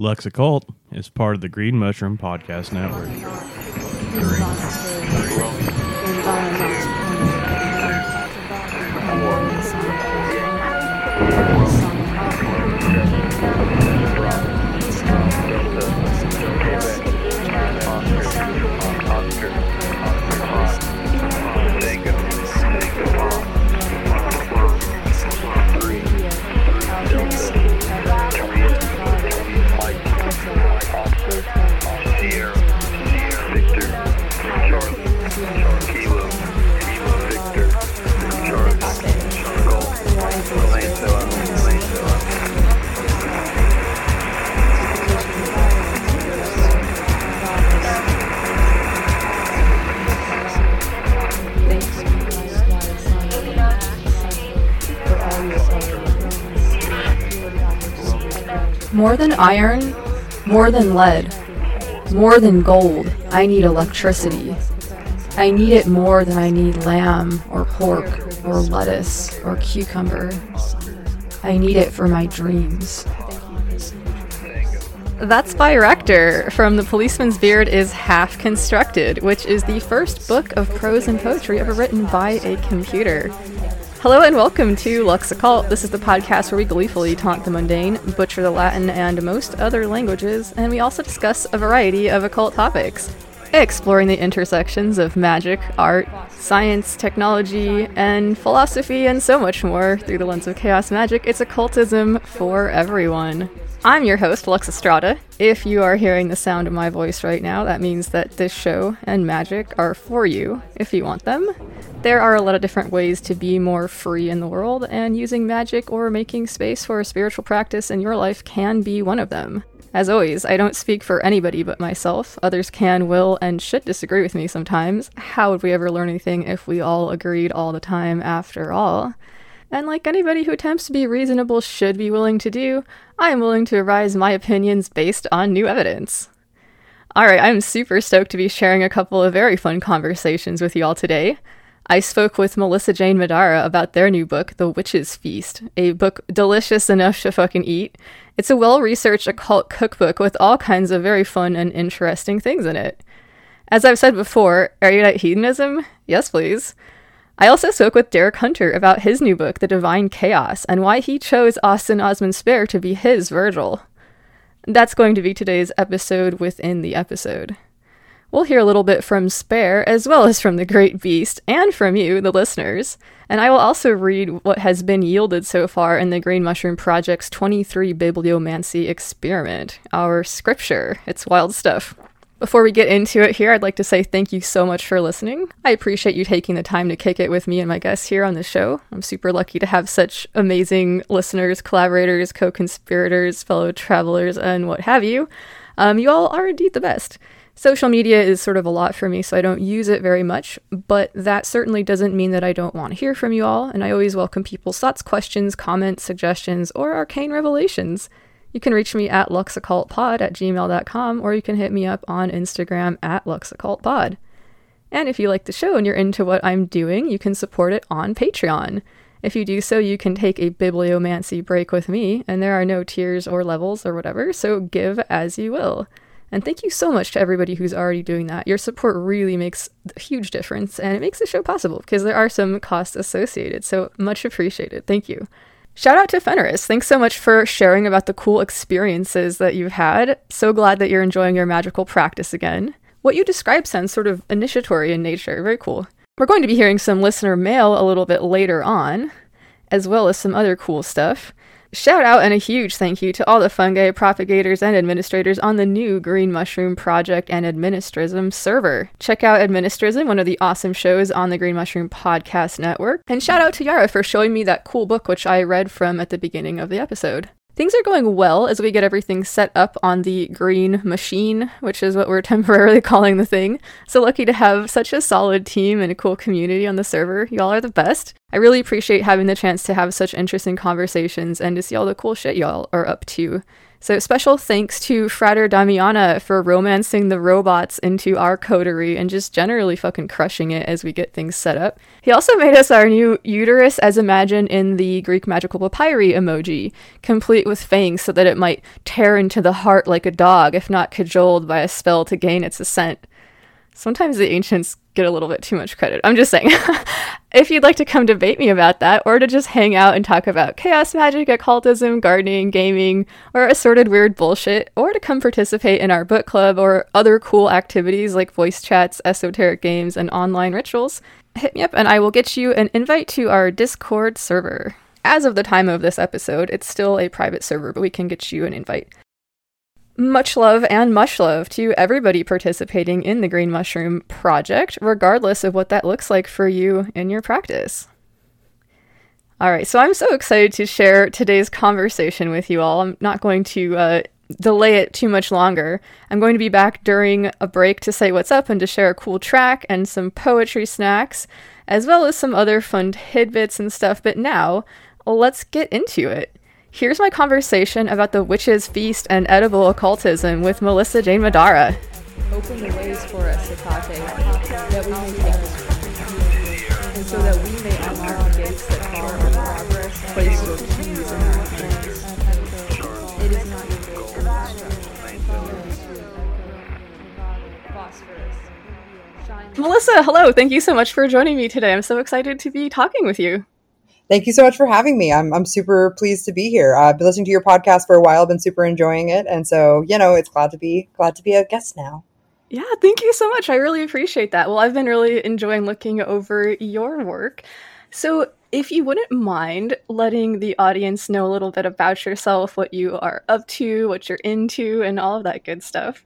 Lux Occult is part of the Green Mushroom Podcast Network. More than iron, more than lead, more than gold, I need electricity. I need it more than I need lamb or pork or lettuce or cucumber. I need it for my dreams. That's by Racter from The Policeman's Beard is Half Constructed, which is the first book of prose and poetry ever written by a computer. Hello and welcome to Lux Occult. This is the podcast where we gleefully taunt the mundane, butcher the Latin and most other languages, and we also discuss a variety of occult topics, exploring the intersections of magic, art, science, technology, and philosophy, and so much more through the lens of chaos magic. It's occultism for everyone. I'm your host, Lux Estrada. If you are hearing the sound of my voice right now, that means that this show and magic are for you if you want them. There are a lot of different ways to be more free in the world, and using magic or making space for a spiritual practice in your life can be one of them. As always, I don't speak for anybody but myself. Others can, will, and should disagree with me sometimes. How would we ever learn anything if we all agreed all the time after all? And like anybody who attempts to be reasonable should be willing to do, I am willing to revise my opinions based on new evidence. Alright, I'm super stoked to be sharing a couple of very fun conversations with you all today. I spoke with Melissa Jane Madara about their new book, The Witch's Feast, a book delicious enough to fucking eat. It's a well researched occult cookbook with all kinds of very fun and interesting things in it. As I've said before, erudite hedonism? Yes, please. I also spoke with Derek Hunter about his new book, The Divine Chaos, and why he chose Austin Osman Spare to be his Virgil. That's going to be today's episode within the episode. We'll hear a little bit from Spare, as well as from the Great Beast, and from you, the listeners. And I will also read what has been yielded so far in the Green Mushroom Project's 23 Bibliomancy experiment, our scripture. It's wild stuff. Before we get into it here, I'd like to say thank you so much for listening. I appreciate you taking the time to kick it with me and my guests here on the show. I'm super lucky to have such amazing listeners, collaborators, co conspirators, fellow travelers, and what have you. Um, you all are indeed the best. Social media is sort of a lot for me, so I don't use it very much, but that certainly doesn't mean that I don't want to hear from you all, and I always welcome people's thoughts, questions, comments, suggestions, or arcane revelations. You can reach me at luxoccultpod at gmail.com or you can hit me up on Instagram at luxoccultpod. And if you like the show and you're into what I'm doing, you can support it on Patreon. If you do so, you can take a bibliomancy break with me, and there are no tiers or levels or whatever, so give as you will. And thank you so much to everybody who's already doing that. Your support really makes a huge difference, and it makes the show possible because there are some costs associated, so much appreciated. Thank you. Shout out to Fenris. Thanks so much for sharing about the cool experiences that you've had. So glad that you're enjoying your magical practice again. What you describe sounds sort of initiatory in nature. Very cool. We're going to be hearing some listener mail a little bit later on, as well as some other cool stuff. Shout out and a huge thank you to all the fungi propagators and administrators on the new Green Mushroom Project and Administrism server. Check out Administrism, one of the awesome shows on the Green Mushroom Podcast Network. And shout out to Yara for showing me that cool book which I read from at the beginning of the episode. Things are going well as we get everything set up on the green machine, which is what we're temporarily calling the thing. So lucky to have such a solid team and a cool community on the server. Y'all are the best. I really appreciate having the chance to have such interesting conversations and to see all the cool shit y'all are up to So, special thanks to Frater Damiana for romancing the robots into our coterie and just generally fucking crushing it as we get things set up. He also made us our new uterus as imagined in the Greek magical papyri emoji, complete with fangs so that it might tear into the heart like a dog if not cajoled by a spell to gain its assent. Sometimes the ancients get a little bit too much credit. I'm just saying. if you'd like to come debate me about that, or to just hang out and talk about chaos magic, occultism, gardening, gaming, or assorted weird bullshit, or to come participate in our book club or other cool activities like voice chats, esoteric games, and online rituals, hit me up and I will get you an invite to our Discord server. As of the time of this episode, it's still a private server, but we can get you an invite. Much love and much love to everybody participating in the Green Mushroom Project, regardless of what that looks like for you in your practice. All right, so I'm so excited to share today's conversation with you all. I'm not going to uh, delay it too much longer. I'm going to be back during a break to say what's up and to share a cool track and some poetry snacks, as well as some other fun tidbits and stuff. But now, let's get into it. Here's my conversation about the witch's feast and edible occultism with Melissa Jane Madara. Open the ways for us, Hecate, that we may take and so that we may unlock the gates that bar our progress. Place your keys in our hands. It is not your Melissa, hello. Thank you so much for joining me today. I'm so excited to be talking with you. Thank you so much for having me. I'm, I'm super pleased to be here. I've been listening to your podcast for a while, I've been super enjoying it. And so, you know, it's glad to be glad to be a guest now. Yeah, thank you so much. I really appreciate that. Well, I've been really enjoying looking over your work. So, if you wouldn't mind letting the audience know a little bit about yourself, what you are up to, what you're into, and all of that good stuff.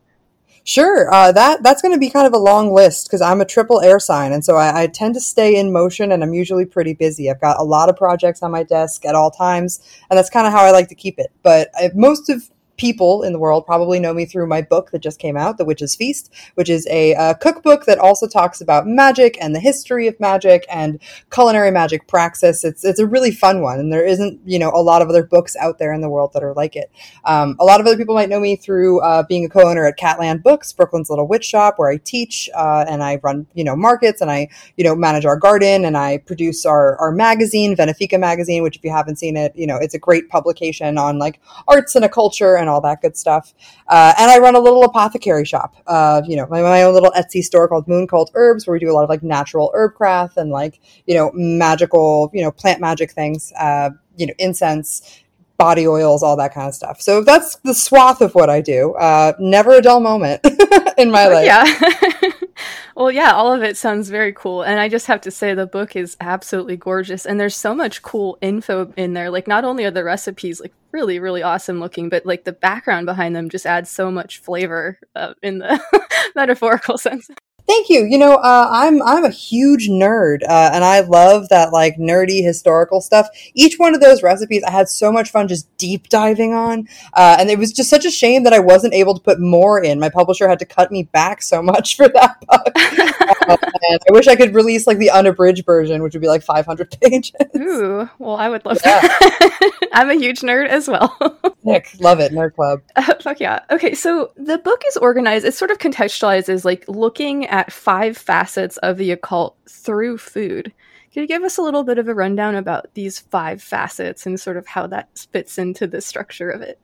Sure, uh, that that's going to be kind of a long list because I'm a triple air sign, and so I, I, tend to stay in motion, and I'm usually pretty busy. I've got a lot of projects on my desk at all times, and that's kind of how I like to keep it. But I, most of people in the world probably know me through my book that just came out, The Witch's Feast, which is a uh, cookbook that also talks about magic and the history of magic and culinary magic praxis. It's it's a really fun one, and there isn't you know a lot of other books out there in the world that are like it. Um, a lot of other people might know me through uh, being a co-owner at Catland Books, Brooklyn's little witch shop, where I teach uh, and I run you know markets and I you know manage our garden and I produce our our magazine, Venefica magazine, which if you haven't seen it, you know it's a great publication on like arts and a culture and all that good stuff. Uh, and I run a little apothecary shop, uh, you know, my, my, own little Etsy store called Moon Cult Herbs, where we do a lot of like natural herb craft and like, you know, magical, you know, plant magic things, uh, you know, incense, body oils, all that kind of stuff. So that's the swath of what I do. Uh, never a dull moment in my life. Yeah. Well, yeah, all of it sounds very cool. And I just have to say, the book is absolutely gorgeous. And there's so much cool info in there. Like, not only are the recipes like really, really awesome looking, but like the background behind them just adds so much flavor uh, in the metaphorical sense. Thank you. You know, uh, I'm I'm a huge nerd, uh, and I love that like nerdy historical stuff. Each one of those recipes, I had so much fun just deep diving on, uh, and it was just such a shame that I wasn't able to put more in. My publisher had to cut me back so much for that book. Uh, I wish I could release like the unabridged version, which would be like 500 pages. Ooh, well, I would love yeah. that. I'm a huge nerd as well. Nick, love it, nerd club. fuck yeah. Okay, so the book is organized. It's sort of contextualized as like looking at five facets of the occult through food. Could you give us a little bit of a rundown about these five facets and sort of how that fits into the structure of it?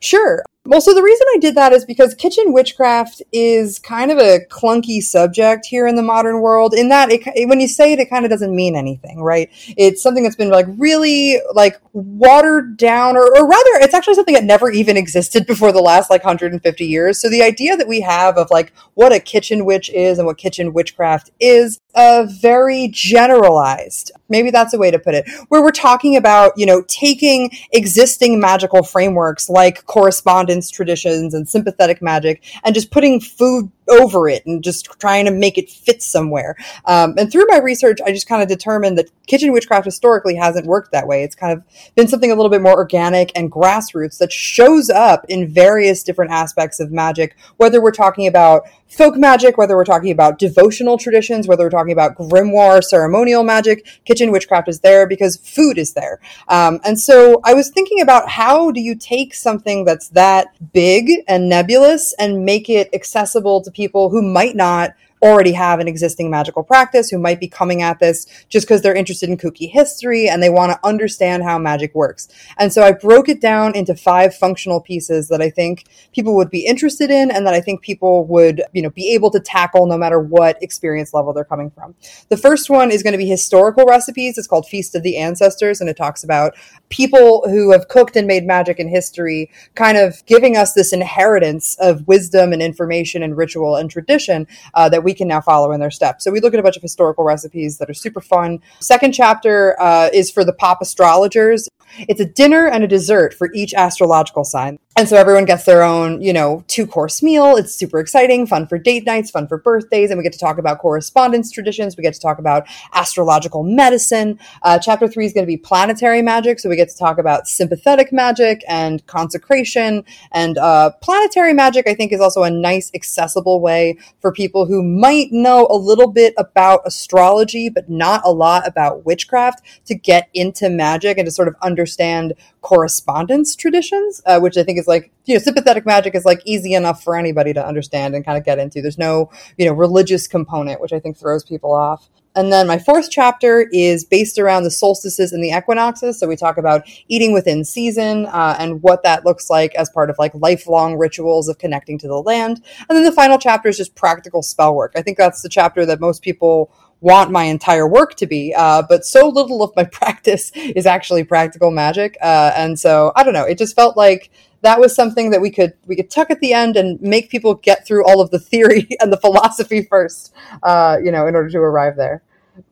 Sure. Well, so the reason I did that is because kitchen witchcraft is kind of a clunky subject here in the modern world. In that, it, when you say it, it kind of doesn't mean anything, right? It's something that's been like really like watered down, or, or rather, it's actually something that never even existed before the last like 150 years. So the idea that we have of like what a kitchen witch is and what kitchen witchcraft is a very generalized maybe that's a way to put it where we're talking about you know taking existing magical frameworks like correspondence traditions and sympathetic magic and just putting food over it and just trying to make it fit somewhere. Um, and through my research, I just kind of determined that kitchen witchcraft historically hasn't worked that way. It's kind of been something a little bit more organic and grassroots that shows up in various different aspects of magic, whether we're talking about folk magic, whether we're talking about devotional traditions, whether we're talking about grimoire, ceremonial magic, kitchen witchcraft is there because food is there. Um, and so I was thinking about how do you take something that's that big and nebulous and make it accessible to people who might not already have an existing magical practice who might be coming at this just because they're interested in kooky history and they want to understand how magic works. And so I broke it down into five functional pieces that I think people would be interested in and that I think people would, you know, be able to tackle no matter what experience level they're coming from. The first one is going to be historical recipes. It's called Feast of the Ancestors and it talks about people who have cooked and made magic in history kind of giving us this inheritance of wisdom and information and ritual and tradition uh, that we can now follow in their steps. So we look at a bunch of historical recipes that are super fun. Second chapter uh, is for the pop astrologers. It's a dinner and a dessert for each astrological sign. And so everyone gets their own, you know, two course meal. It's super exciting, fun for date nights, fun for birthdays. And we get to talk about correspondence traditions. We get to talk about astrological medicine. Uh, chapter three is going to be planetary magic. So we get to talk about sympathetic magic and consecration. And uh, planetary magic, I think, is also a nice, accessible way for people who might know a little bit about astrology, but not a lot about witchcraft to get into magic and to sort of understand correspondence traditions, uh, which I think is like, you know, sympathetic magic is like easy enough for anybody to understand and kind of get into. There's no, you know, religious component, which I think throws people off. And then my fourth chapter is based around the solstices and the equinoxes. So we talk about eating within season uh, and what that looks like as part of like lifelong rituals of connecting to the land. And then the final chapter is just practical spell work. I think that's the chapter that most people want my entire work to be. Uh, but so little of my practice is actually practical magic. Uh, and so I don't know. It just felt like that was something that we could we could tuck at the end and make people get through all of the theory and the philosophy first, uh, you know, in order to arrive there.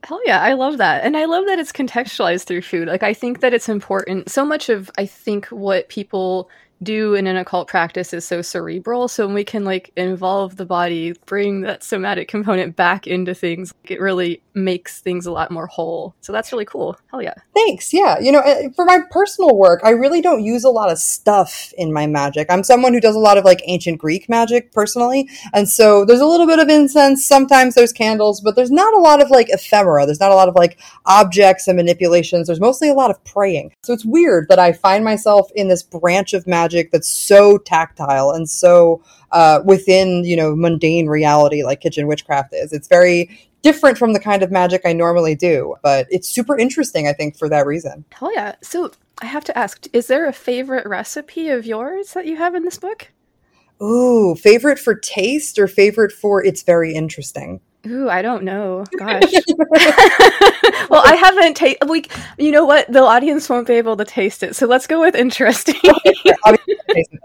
Hell yeah, I love that. And I love that it's contextualized through food. Like I think that it's important. So much of I think what people do in an occult practice is so cerebral. So when we can like involve the body, bring that somatic component back into things, it really makes things a lot more whole. So that's really cool. Hell yeah. Thanks. Yeah. You know, eh, for my personal work, I really don't use a lot of stuff in my magic. I'm someone who does a lot of like ancient Greek magic personally. And so there's a little bit of incense. Sometimes there's candles, but there's not a lot of like ephemera. There's not a lot of like objects and manipulations. There's mostly a lot of praying. So it's weird that I find myself in this branch of magic magic that's so tactile and so uh, within you know mundane reality like kitchen witchcraft is. It's very different from the kind of magic I normally do, but it's super interesting. I think for that reason. Hell yeah! So I have to ask: Is there a favorite recipe of yours that you have in this book? Ooh, favorite for taste or favorite for it's very interesting? Ooh, I don't know. Gosh. well, I haven't tasted. We, you know what? The audience won't be able to taste it, so let's go with interesting. that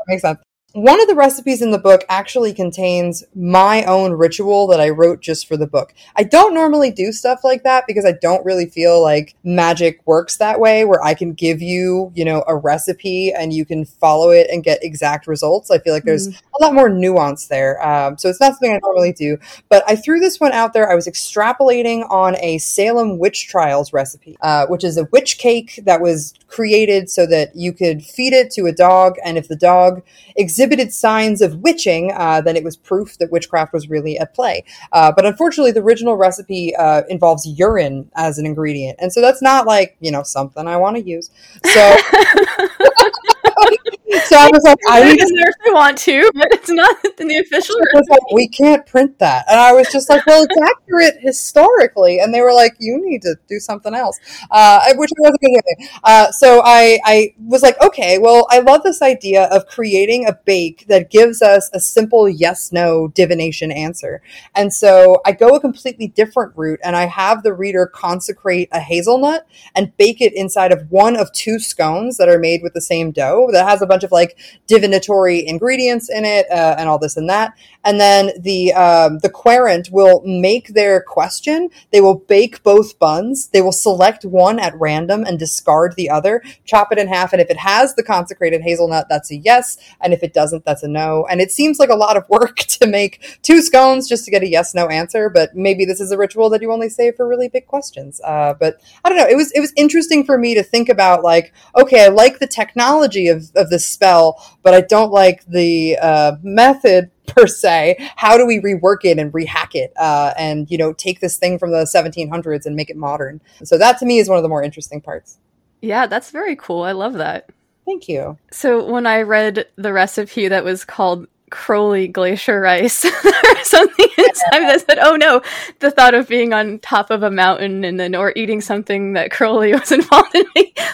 makes sense. One of the recipes in the book actually contains my own ritual that I wrote just for the book. I don't normally do stuff like that because I don't really feel like magic works that way where I can give you, you know, a recipe and you can follow it and get exact results. I feel like there's mm. a lot more nuance there. Um, so it's not something I normally do, but I threw this one out there. I was extrapolating on a Salem witch trials recipe, uh, which is a witch cake that was created so that you could feed it to a dog. And if the dog exhibited signs of witching, uh, then it was proof that witchcraft was really at play. Uh, but unfortunately, the original recipe uh, involves urine as an ingredient. And so that's not like, you know, something I want to use. So. so I was like, I need to if I want to, but it's not in the official. Like, we can't print that, and I was just like, well, it's accurate historically, and they were like, you need to do something else, uh, which wasn't going to uh, So I, I was like, okay, well, I love this idea of creating a bake that gives us a simple yes/no divination answer, and so I go a completely different route, and I have the reader consecrate a hazelnut and bake it inside of one of two scones that are made with the same dough that has a bunch of like divinatory ingredients in it uh, and all this and that. and then the um, the querent will make their question. They will bake both buns. They will select one at random and discard the other. Chop it in half, and if it has the consecrated hazelnut, that's a yes, and if it doesn't, that's a no. And it seems like a lot of work to make two scones just to get a yes no answer. But maybe this is a ritual that you only save for really big questions. Uh, but I don't know. It was it was interesting for me to think about like, okay, I like the technology of of this spell, but I don't like the uh, method per se. How do we rework it and rehack it, uh, and you know, take this thing from the 1700s and make it modern? So that to me is one of the more interesting parts. Yeah, that's very cool. I love that. Thank you. So when I read the recipe that was called Crowley glacier rice or something inside that said, "Oh no!" The thought of being on top of a mountain and then or eating something that Crowley was involved in.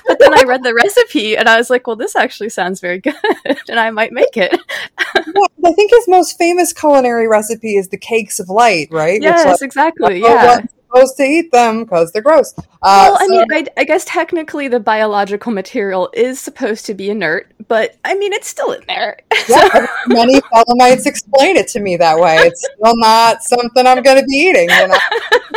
But then I read the recipe and I was like, "Well, this actually sounds very good, and I might make it." I think his most famous culinary recipe is the cakes of light, right? Yes, like, exactly. Yeah supposed to eat them because they're gross. Uh, well, I so- mean, I, I, guess technically the biological material is supposed to be inert, but I mean, it's still in there. Yeah, many Thelemites explain it to me that way. It's still not something I'm going to be eating. You know?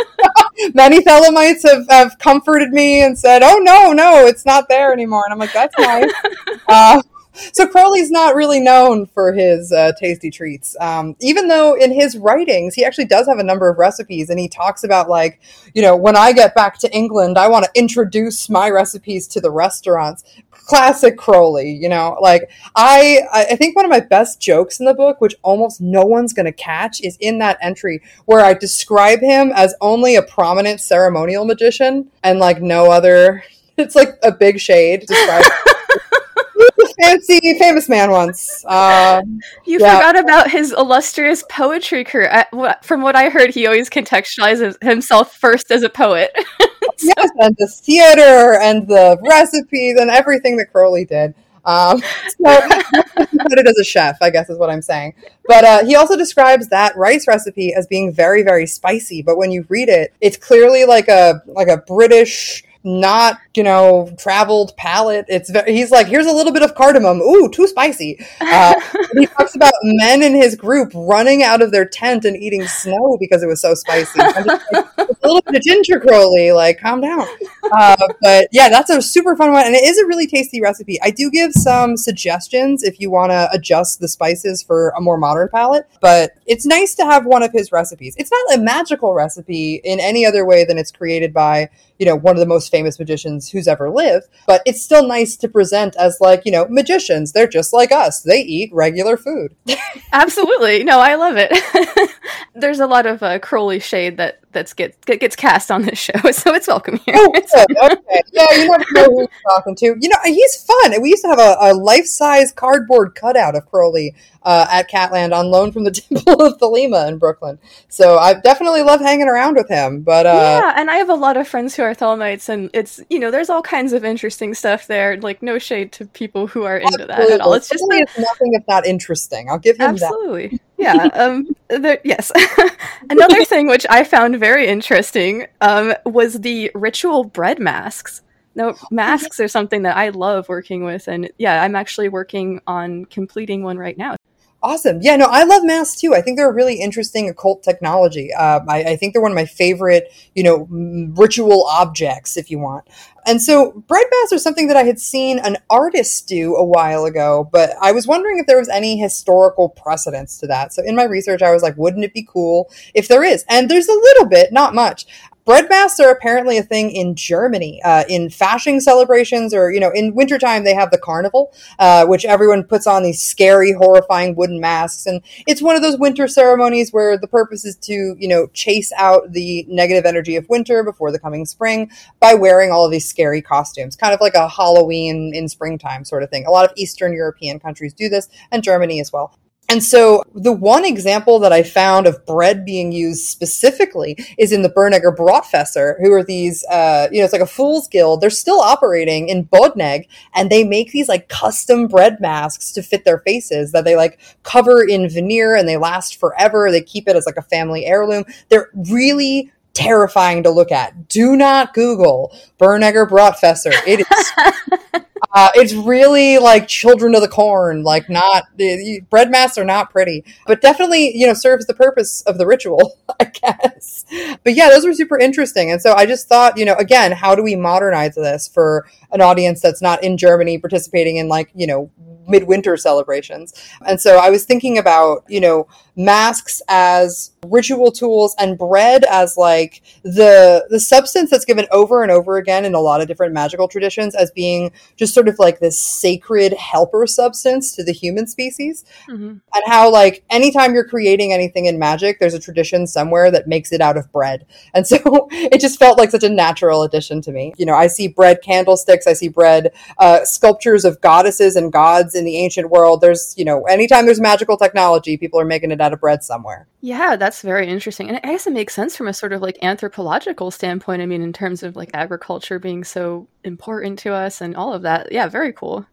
many Thelemites have, have comforted me and said, "Oh no, no, it's not there anymore," and I'm like, "That's nice." Uh, so Crowley's not really known for his uh, tasty treats, um, even though in his writings he actually does have a number of recipes, and he talks about like, you know, when I get back to England, I want to introduce my recipes to the restaurants. Classic Crowley, you know, like I, I think one of my best jokes in the book, which almost no one's going to catch, is in that entry where I describe him as only a prominent ceremonial magician and like no other. It's like a big shade. Fancy famous man once. Um, you yeah. forgot about his illustrious poetry career. From what I heard, he always contextualizes himself first as a poet. so. Yes, and the theater and the recipes and everything that Crowley did. Um, so put it as a chef, I guess is what I'm saying. But uh, he also describes that rice recipe as being very, very spicy. But when you read it, it's clearly like a like a British not you know traveled palate. It's very, he's like here's a little bit of cardamom. Ooh too spicy. Uh, he talks about men in his group running out of their tent and eating snow because it was so spicy. Like, a little bit of ginger crowley like calm down. Uh, but yeah that's a super fun one and it is a really tasty recipe. I do give some suggestions if you want to adjust the spices for a more modern palate but it's nice to have one of his recipes. It's not a magical recipe in any other way than it's created by you know, one of the most famous magicians who's ever lived. But it's still nice to present as like, you know, magicians. They're just like us. They eat regular food. Absolutely. No, I love it. There's a lot of uh, Crowley shade that that's get, gets cast on this show, so it's welcome here. Oh, okay. Yeah, you never know who you're talking to. You know, he's fun. We used to have a, a life size cardboard cutout of Crowley uh, at Catland on loan from the Temple of Thelema in Brooklyn. So I definitely love hanging around with him. But uh, yeah, and I have a lot of friends who are Thelemites, and it's you know there's all kinds of interesting stuff there. Like no shade to people who are into that at all. It's just it's nothing if not interesting. I'll give him absolutely. that. yeah. Um. There, yes. Another thing which I found very interesting um, was the ritual bread masks. No, masks are something that I love working with, and yeah, I'm actually working on completing one right now. Awesome. Yeah, no, I love masks too. I think they're a really interesting occult technology. Uh, I, I, think they're one of my favorite, you know, ritual objects, if you want. And so bread masks are something that I had seen an artist do a while ago, but I was wondering if there was any historical precedence to that. So in my research, I was like, wouldn't it be cool if there is? And there's a little bit, not much. Bread masks are apparently a thing in Germany. Uh, in Fasching celebrations, or, you know, in wintertime, they have the carnival, uh, which everyone puts on these scary, horrifying wooden masks. And it's one of those winter ceremonies where the purpose is to, you know, chase out the negative energy of winter before the coming spring by wearing all of these scary costumes, kind of like a Halloween in springtime sort of thing. A lot of Eastern European countries do this, and Germany as well. And so the one example that I found of bread being used specifically is in the Bernegger Brotfässer, who are these, uh, you know, it's like a fool's guild. They're still operating in Bodneg, and they make these like custom bread masks to fit their faces that they like cover in veneer and they last forever. They keep it as like a family heirloom. They're really terrifying to look at. Do not Google Bernegger Brotfesser. It is. Uh, it's really like children of the corn, like not bread masks are not pretty, but definitely you know serves the purpose of the ritual, I guess. But yeah, those were super interesting, and so I just thought, you know, again, how do we modernize this for an audience that's not in Germany participating in like you know midwinter celebrations. And so I was thinking about, you know, masks as ritual tools and bread as like the the substance that's given over and over again in a lot of different magical traditions as being just sort of like this sacred helper substance to the human species. Mm-hmm. And how like anytime you're creating anything in magic, there's a tradition somewhere that makes it out of bread. And so it just felt like such a natural addition to me. You know, I see bread candlesticks, I see bread uh, sculptures of goddesses and gods in the ancient world. There's, you know, anytime there's magical technology, people are making it out of bread somewhere. Yeah, that's very interesting. And I guess it makes sense from a sort of like anthropological standpoint. I mean, in terms of like agriculture being so important to us and all of that. Yeah, very cool.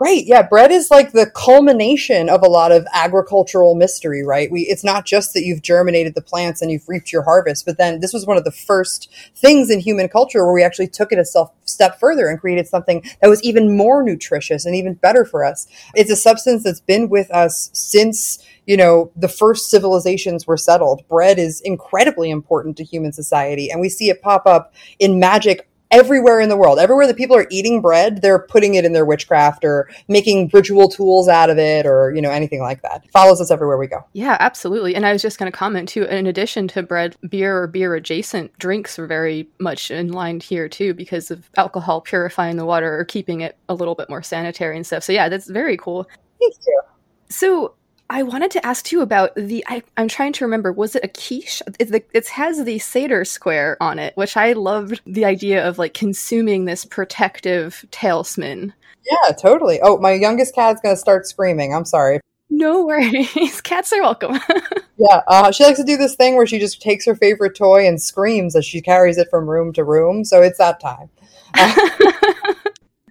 Right. Yeah. Bread is like the culmination of a lot of agricultural mystery, right? We, it's not just that you've germinated the plants and you've reaped your harvest, but then this was one of the first things in human culture where we actually took it a self, step further and created something that was even more nutritious and even better for us. It's a substance that's been with us since you know, the first civilizations were settled. Bread is incredibly important to human society, and we see it pop up in magic everywhere in the world. Everywhere that people are eating bread, they're putting it in their witchcraft or making ritual tools out of it or, you know, anything like that. It follows us everywhere we go. Yeah, absolutely. And I was just going to comment too, in addition to bread, beer or beer adjacent drinks are very much in line here too because of alcohol purifying the water or keeping it a little bit more sanitary and stuff. So yeah, that's very cool. Thank you. So I wanted to ask too about the. I, am trying to remember. Was it a quiche? It, it, has the Sator square on it, which I loved the idea of like consuming this protective talisman. Yeah, totally. Oh, my youngest cat's gonna start screaming. I'm sorry. No worries. Cats are welcome. yeah, uh, she likes to do this thing where she just takes her favorite toy and screams as she carries it from room to room. So it's that time. Uh,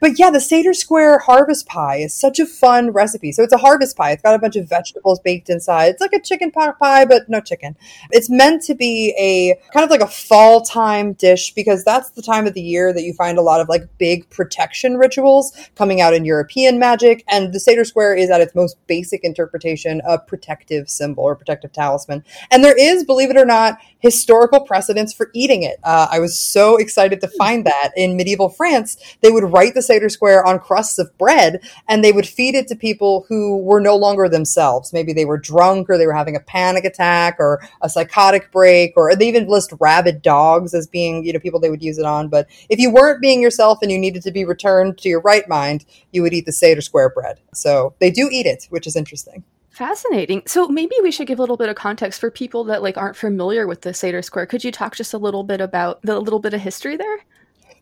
but yeah, the Sator Square harvest pie is such a fun recipe. So it's a harvest pie. It's got a bunch of vegetables baked inside. It's like a chicken pot pie, but no chicken. It's meant to be a kind of like a fall time dish because that's the time of the year that you find a lot of like big protection rituals coming out in European magic. And the Sator Square is at its most basic interpretation a protective symbol or protective talisman. And there is, believe it or not, historical precedence for eating it. Uh, I was so excited to find that in medieval France, they would write the Sator Square on crusts of bread and they would feed it to people who were no longer themselves. Maybe they were drunk or they were having a panic attack or a psychotic break, or they even list rabid dogs as being, you know, people they would use it on. But if you weren't being yourself and you needed to be returned to your right mind, you would eat the Sator Square bread. So they do eat it, which is interesting. Fascinating. So maybe we should give a little bit of context for people that like aren't familiar with the Sator Square. Could you talk just a little bit about the little bit of history there?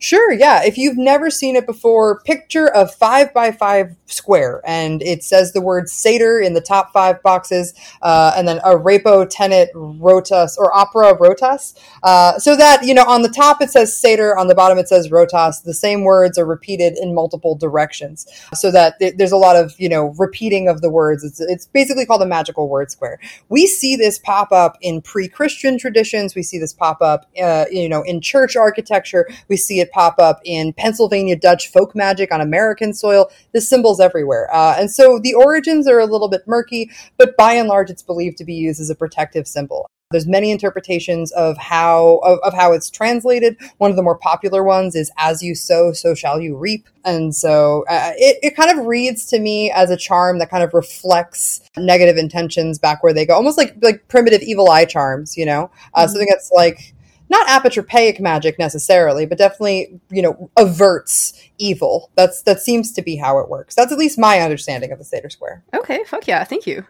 Sure, yeah. If you've never seen it before, picture a five by five square, and it says the word Sator in the top five boxes, uh, and then Arepo tenet rotas or opera rotas. Uh, so that, you know, on the top it says Sator, on the bottom it says rotas. The same words are repeated in multiple directions, so that th- there's a lot of, you know, repeating of the words. It's, it's basically called a magical word square. We see this pop up in pre Christian traditions, we see this pop up, uh, you know, in church architecture, we see it pop up in Pennsylvania Dutch folk magic on American soil. This symbol's everywhere. Uh, and so the origins are a little bit murky, but by and large, it's believed to be used as a protective symbol. There's many interpretations of how of, of, how it's translated. One of the more popular ones is "As you sow, so shall you reap," and so uh, it it kind of reads to me as a charm that kind of reflects negative intentions back where they go, almost like like primitive evil eye charms, you know, uh, mm-hmm. something that's like not apotropaic magic necessarily, but definitely, you know, averts evil. That's that seems to be how it works. That's at least my understanding of the Sator Square. Okay, fuck yeah, thank you.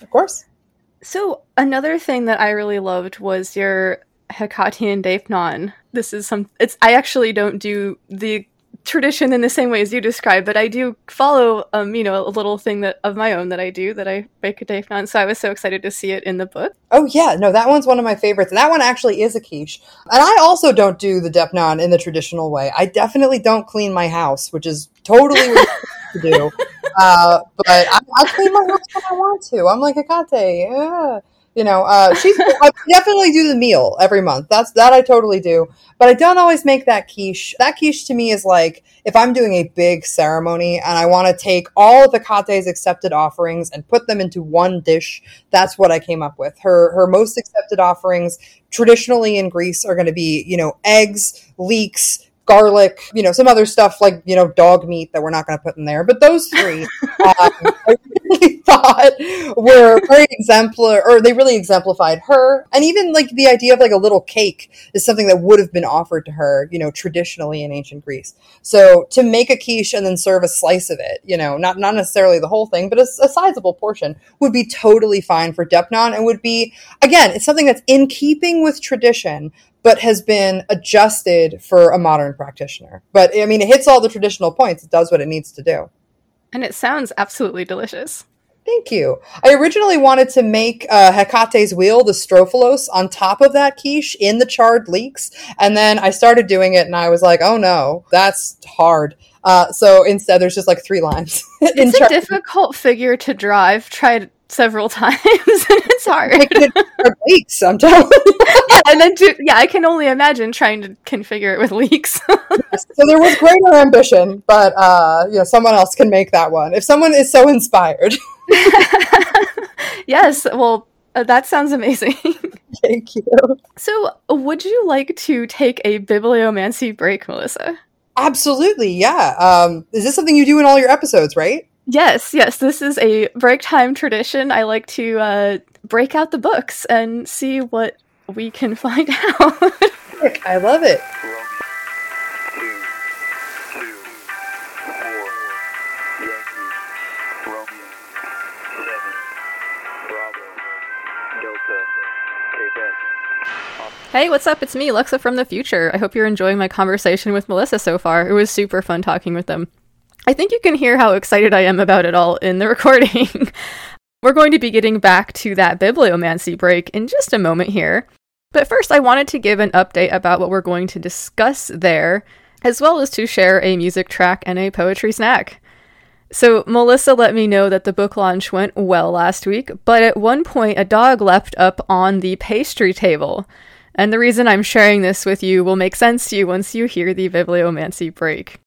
Of course. So another thing that I really loved was your Hecatian Deipnon. This is some it's I actually don't do the tradition in the same way as you described, but I do follow, um, you know, a little thing that of my own that I do that I bake a Deipnon. So I was so excited to see it in the book. Oh yeah, no, that one's one of my favorites, and that one actually is a quiche. And I also don't do the Deipnon in the traditional way. I definitely don't clean my house, which is totally what to do. Uh, but I, I, clean my house when I want to. I'm like Hecate, yeah You know, uh, she's I definitely do the meal every month. That's that I totally do. But I don't always make that quiche. That quiche to me is like if I'm doing a big ceremony and I want to take all of kate's accepted offerings and put them into one dish, that's what I came up with. Her her most accepted offerings traditionally in Greece are going to be, you know, eggs, leeks, garlic, you know, some other stuff like, you know, dog meat that we're not going to put in there. But those three, um, I really thought were very exemplar, or they really exemplified her. And even like the idea of like a little cake is something that would have been offered to her, you know, traditionally in ancient Greece. So to make a quiche and then serve a slice of it, you know, not, not necessarily the whole thing, but a, a sizable portion would be totally fine for Deipnon and would be, again, it's something that's in keeping with tradition, but has been adjusted for a modern practitioner. But I mean, it hits all the traditional points. It does what it needs to do. And it sounds absolutely delicious. Thank you. I originally wanted to make uh, Hecate's wheel, the strophalos, on top of that quiche in the charred leeks. And then I started doing it and I was like, oh no, that's hard. Uh, so instead, there's just like three lines. it's a difficult figure to drive. Tried several times and it's hard. leeks, I'm telling yeah, and then do, yeah, I can only imagine trying to configure it with leeks. yes, so there was greater ambition, but uh, you know, someone else can make that one if someone is so inspired. yes, well, uh, that sounds amazing. Thank you. So, would you like to take a bibliomancy break, Melissa? Absolutely, yeah. Um, is this something you do in all your episodes, right? Yes, yes. This is a break time tradition. I like to uh, break out the books and see what we can find out. I love it. Hey, what's up? It's me, Lexa from the future. I hope you're enjoying my conversation with Melissa so far. It was super fun talking with them. I think you can hear how excited I am about it all in the recording. We're going to be getting back to that bibliomancy break in just a moment here. But first, I wanted to give an update about what we're going to discuss there, as well as to share a music track and a poetry snack. So, Melissa let me know that the book launch went well last week, but at one point, a dog leapt up on the pastry table. And the reason I'm sharing this with you will make sense to you once you hear the bibliomancy break.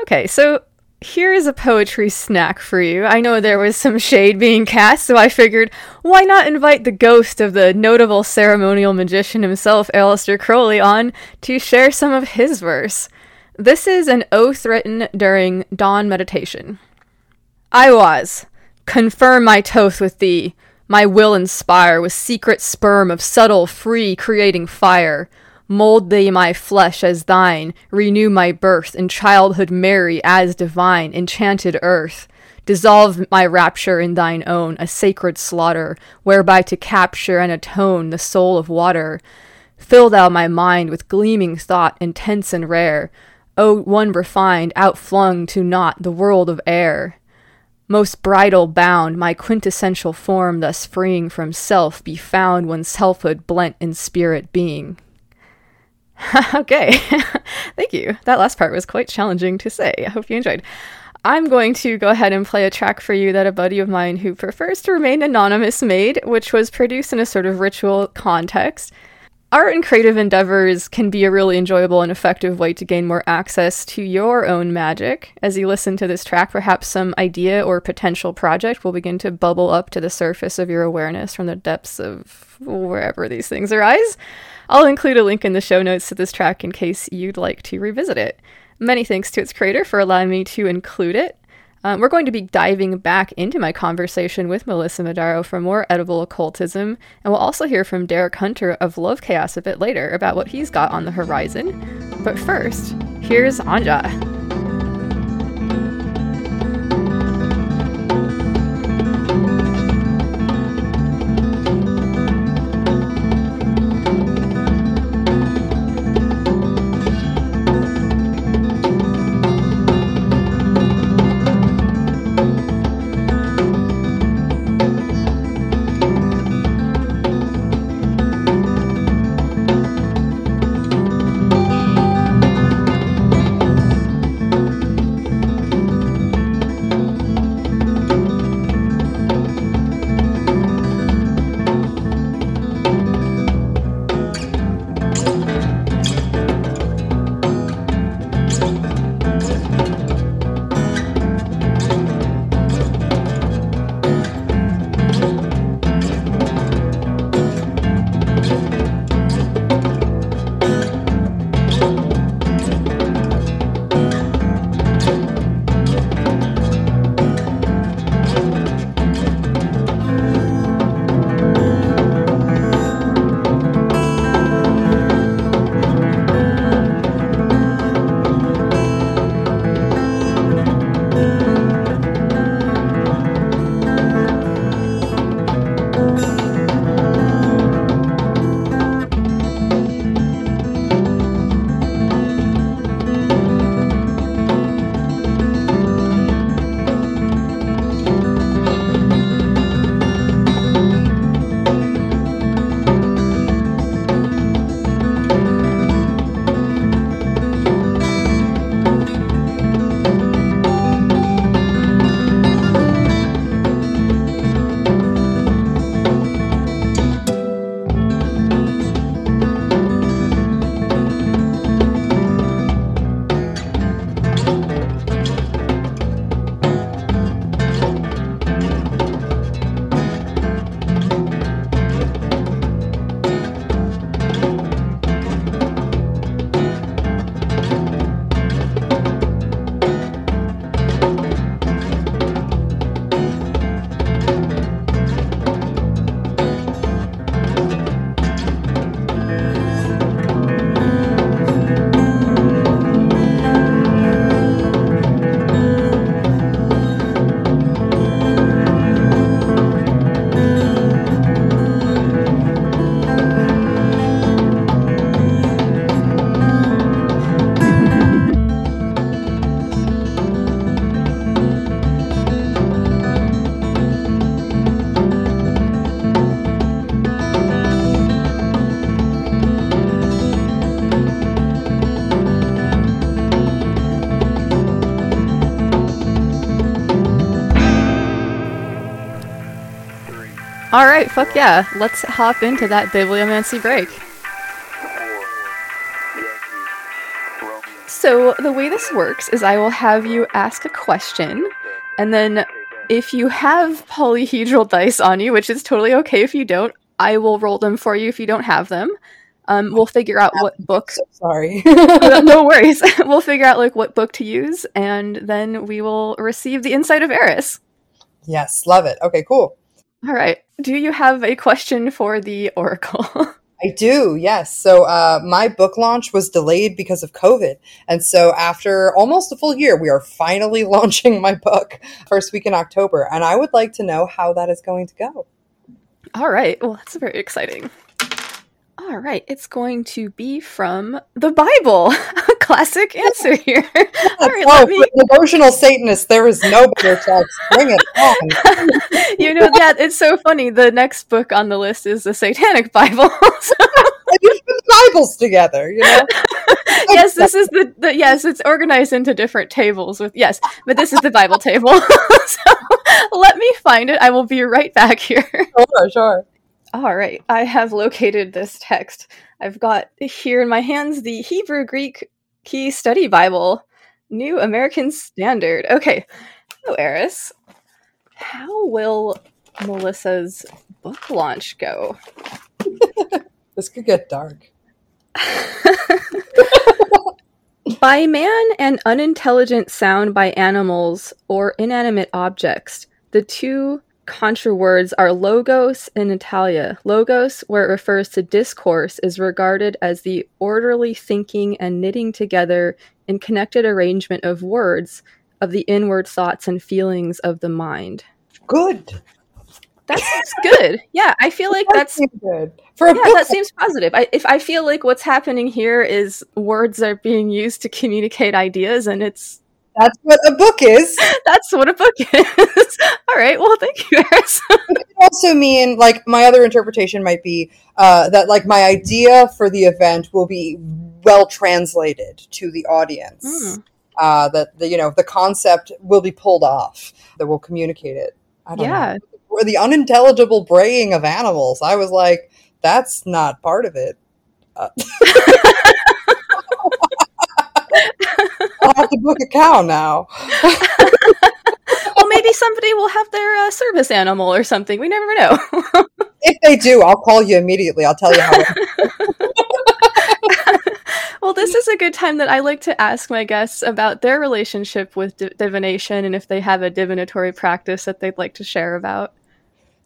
Okay, so here's a poetry snack for you. I know there was some shade being cast, so I figured why not invite the ghost of the notable ceremonial magician himself, Aleister Crowley, on to share some of his verse. This is an oath written during dawn meditation. I was. Confirm my toth with thee. My will inspire with secret sperm of subtle, free, creating fire. Mold thee my flesh as thine, renew my birth, in childhood marry as divine, enchanted earth. Dissolve my rapture in thine own, a sacred slaughter, whereby to capture and atone the soul of water. Fill thou my mind with gleaming thought, intense and rare, O one refined, outflung to naught the world of air. Most bridal bound, my quintessential form, thus freeing from self, be found when selfhood blent in spirit being. okay, thank you. That last part was quite challenging to say. I hope you enjoyed. I'm going to go ahead and play a track for you that a buddy of mine who prefers to remain anonymous made, which was produced in a sort of ritual context. Art and creative endeavors can be a really enjoyable and effective way to gain more access to your own magic. As you listen to this track, perhaps some idea or potential project will begin to bubble up to the surface of your awareness from the depths of wherever these things arise. I'll include a link in the show notes to this track in case you'd like to revisit it. Many thanks to its creator for allowing me to include it. Um, we're going to be diving back into my conversation with Melissa Madara for more edible occultism, and we'll also hear from Derek Hunter of Love Chaos a bit later about what he's got on the horizon. But first, here's Anja. Right, fuck yeah. Let's hop into that bibliomancy break. So, the way this works is I will have you ask a question, and then if you have polyhedral dice on you, which is totally okay if you don't, I will roll them for you if you don't have them. Um, we'll figure out what book. So sorry. no worries. we'll figure out like what book to use, and then we will receive the insight of Eris. yes, love it. Okay, cool. All right. Do you have a question for the Oracle? I do, yes. So uh, my book launch was delayed because of COVID. And so after almost a full year, we are finally launching my book first week in October. And I would like to know how that is going to go. All right. Well, that's very exciting. All right. It's going to be from the Bible. A classic answer here. Right. oh, me. devotional Satanist, there is no better text. Bring it on. You know, that it's so funny. The next book on the list is the Satanic Bible. So, just put the Bibles together, you know? yes, this is the, the yes. It's organized into different tables with yes, but this is the Bible table. so let me find it. I will be right back here. Sure, sure. Oh, all right, I have located this text. I've got here in my hands the Hebrew Greek Key Study Bible, New American Standard. Okay, so Eris, how will Melissa's book launch go? This could get dark. By man and unintelligent sound by animals or inanimate objects, the two contra words are logos and lalia. Logos, where it refers to discourse, is regarded as the orderly thinking and knitting together in connected arrangement of words of the inward thoughts and feelings of the mind. Good. That seems good. Yeah, I feel like That that's good. For a yeah, book that seems positive. I, if I feel like what's happening here is words are being used to communicate ideas, and it's that's what a book is. that's what a book is. All right. Well, thank you, Eris. It could also mean like my other interpretation might be uh, that like my idea for the event will be well translated to the audience. Mm. Uh, that the, you know the concept will be pulled off. That we'll communicate it. I don't Yeah. know. Or the unintelligible braying of animals. I was like, that's not part of it. Uh, I'll have to book a cow now. well, maybe somebody will have their uh, service animal or something. We never know. If they do, I'll call you immediately. I'll tell you how. well, this is a good time that I like to ask my guests about their relationship with di- divination and if they have a divinatory practice that they'd like to share about.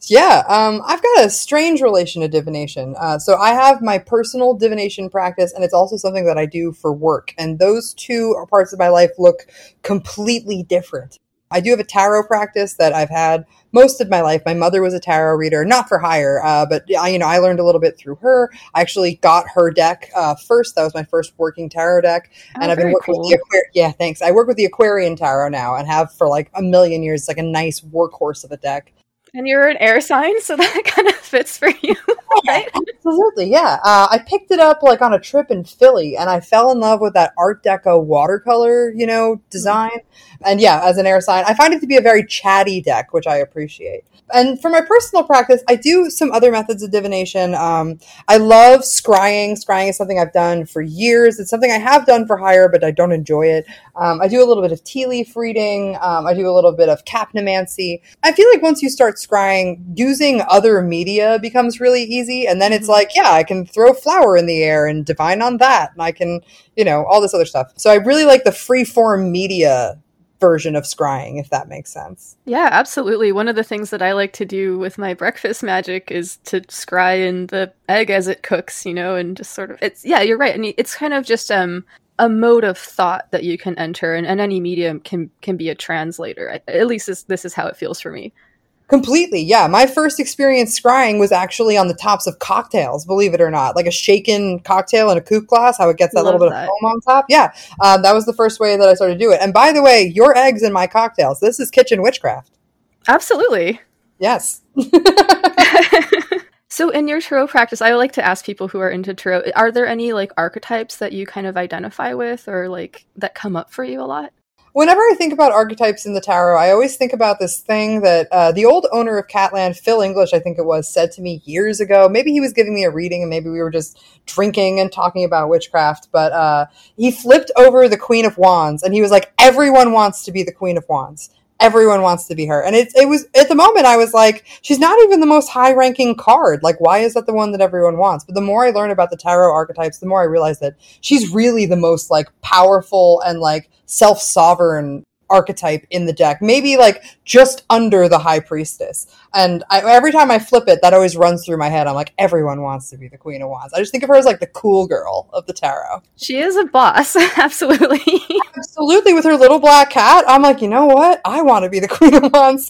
Yeah, um, I've got a strange relation to divination. Uh, so I have my personal divination practice, and it's also something that I do for work. And those two parts of my life look completely different. I do have a tarot practice that I've had most of my life. My mother was a tarot reader, not for hire, uh, but I, you know, I learned a little bit through her. I actually got her deck uh, first. That was my first working tarot deck, Oh, and I've been working cool. with the Aquarian. Yeah, thanks. I work with the Aquarian tarot now, and have for like a million years. It's like a nice workhorse of a deck. And you're an air sign, so that kind of fits for you, right? Absolutely, yeah. Uh, I picked it up like on a trip in Philly, and I fell in love with that Art Deco watercolor, you know, design. And yeah, as an air sign, I find it to be a very chatty deck, which I appreciate. And for my personal practice, I do some other methods of divination. Um, I love scrying. Scrying is something I've done for years. It's something I have done for hire, but I don't enjoy it. Um, I do a little bit of tea leaf reading. Um, I do a little bit of capnomancy. I feel like once you start scrying, using other media becomes really easy. And then it's like, yeah, I can throw flour in the air and divine on that. And I can, you know, all this other stuff. So I really like the free form media version of scrying, if that makes sense. Yeah, absolutely. One of the things that I like to do with my breakfast magic is to scry in the egg as it cooks, you know, and just sort of it's yeah, you're right. And it's kind of just um a mode of thought that you can enter and, and any medium can can be a translator. I, at least this, this is how it feels for me. Completely, yeah. My first experience scrying was actually on the tops of cocktails, believe it or not. Like a shaken cocktail in a coupe glass, how it gets that Love little bit that. of foam on top. Yeah, um, that was the first way that I started to do it. And by the way, your eggs in my cocktails. This is kitchen witchcraft. Absolutely. Yes. so in your tarot practice, I like to ask people who are into tarot, are there any like archetypes that you kind of identify with or like that come up for you a lot? Whenever I think about archetypes in the tarot, I always think about this thing that uh, the old owner of Catland, Phil English, I think it was, said to me years ago. Maybe he was giving me a reading and maybe we were just drinking and talking about witchcraft, but uh, he flipped over the Queen of Wands and he was like, everyone wants to be the Queen of Wands everyone wants to be her. And it, it was at the moment I was like, she's not even the most high ranking card. Like, why is that the one that everyone wants? But the more I learn about the tarot archetypes, the more I realize that she's really the most like powerful and like self sovereign archetype in the deck maybe like just under the high priestess. And I, every time i flip it that always runs through my head. I'm like everyone wants to be the queen of wands. I just think of her as like the cool girl of the tarot. She is a boss. Absolutely. Absolutely. With her little black cat i'm like you know what? I want to be the queen of wands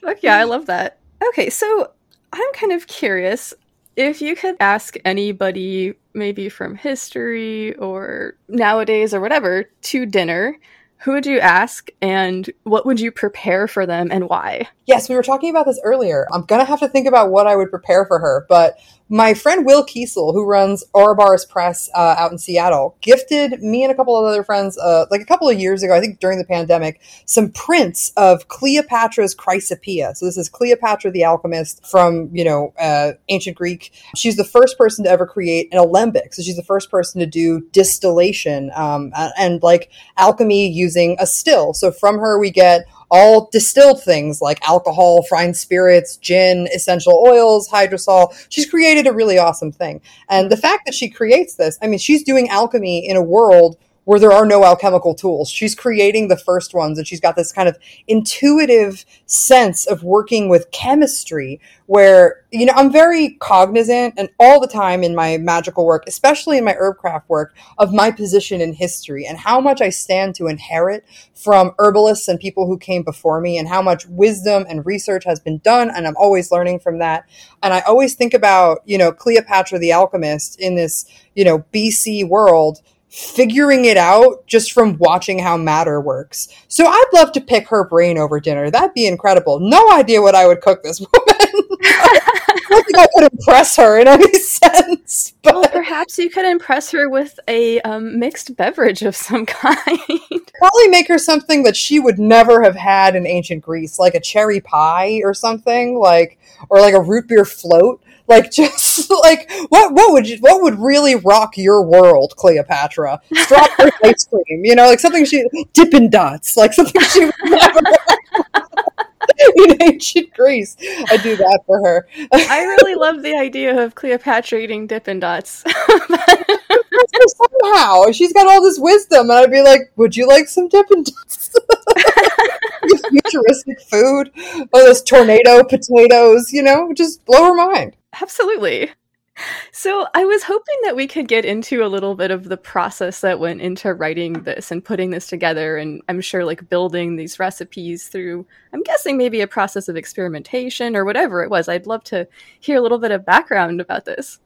Fuck yeah i love that. Okay so i'm kind of curious if you could ask anybody, maybe from history or nowadays or whatever, to dinner, who would you ask and what would you prepare for them and why? Yes, we were talking about this earlier. I'm going to have to think about what I would prepare for her, but my friend Will Kiesel, who runs Ouroboros Press uh, out in Seattle, gifted me and a couple of other friends, uh, like a couple of years ago, I think during the pandemic, some prints of Cleopatra's Chrysopoeia. So this is Cleopatra the alchemist from, you know, uh, ancient Greek. She's the first person to ever create an alembic. So she's the first person to do distillation um, and, and like alchemy using a still. So from her, we get all distilled things like alcohol, fine spirits, gin, essential oils, hydrosol. She's created a really awesome thing. And the fact that she creates this, I mean, she's doing alchemy in a world where there are no alchemical tools. She's creating the first ones and she's got this kind of intuitive sense of working with chemistry where, you know, I'm very cognizant and all the time in my magical work, especially in my herbcraft work, of my position in history and how much I stand to inherit from herbalists and people who came before me and how much wisdom and research has been done. And I'm always learning from that. And I always think about, you know, Cleopatra the alchemist in this, you know, BC world figuring it out just from watching how matter works. So I'd love to pick her brain over dinner. That'd be incredible. No idea what I would cook this woman. I don't think I could impress her in any sense. But well, perhaps you could impress her with a um, mixed beverage of some kind. Probably make her something that she would never have had in ancient Greece, like a cherry pie or something, like or like a root beer float. Like just like what what would you what would really rock your world, Cleopatra? Strawberry ice cream, you know, like something she Dippin' Dots, like something she would never in ancient Greece. I do that for her. I really love the idea of Cleopatra eating Dippin' Dots. Somehow she's got all this wisdom, and I'd be like, "Would you like some Dippin' Dots?" futuristic food, all those tornado potatoes, you know, just blow her mind. Absolutely. So, I was hoping that we could get into a little bit of the process that went into writing this and putting this together. And I'm sure, like, building these recipes through, I'm guessing maybe a process of experimentation or whatever it was. I'd love to hear a little bit of background about this.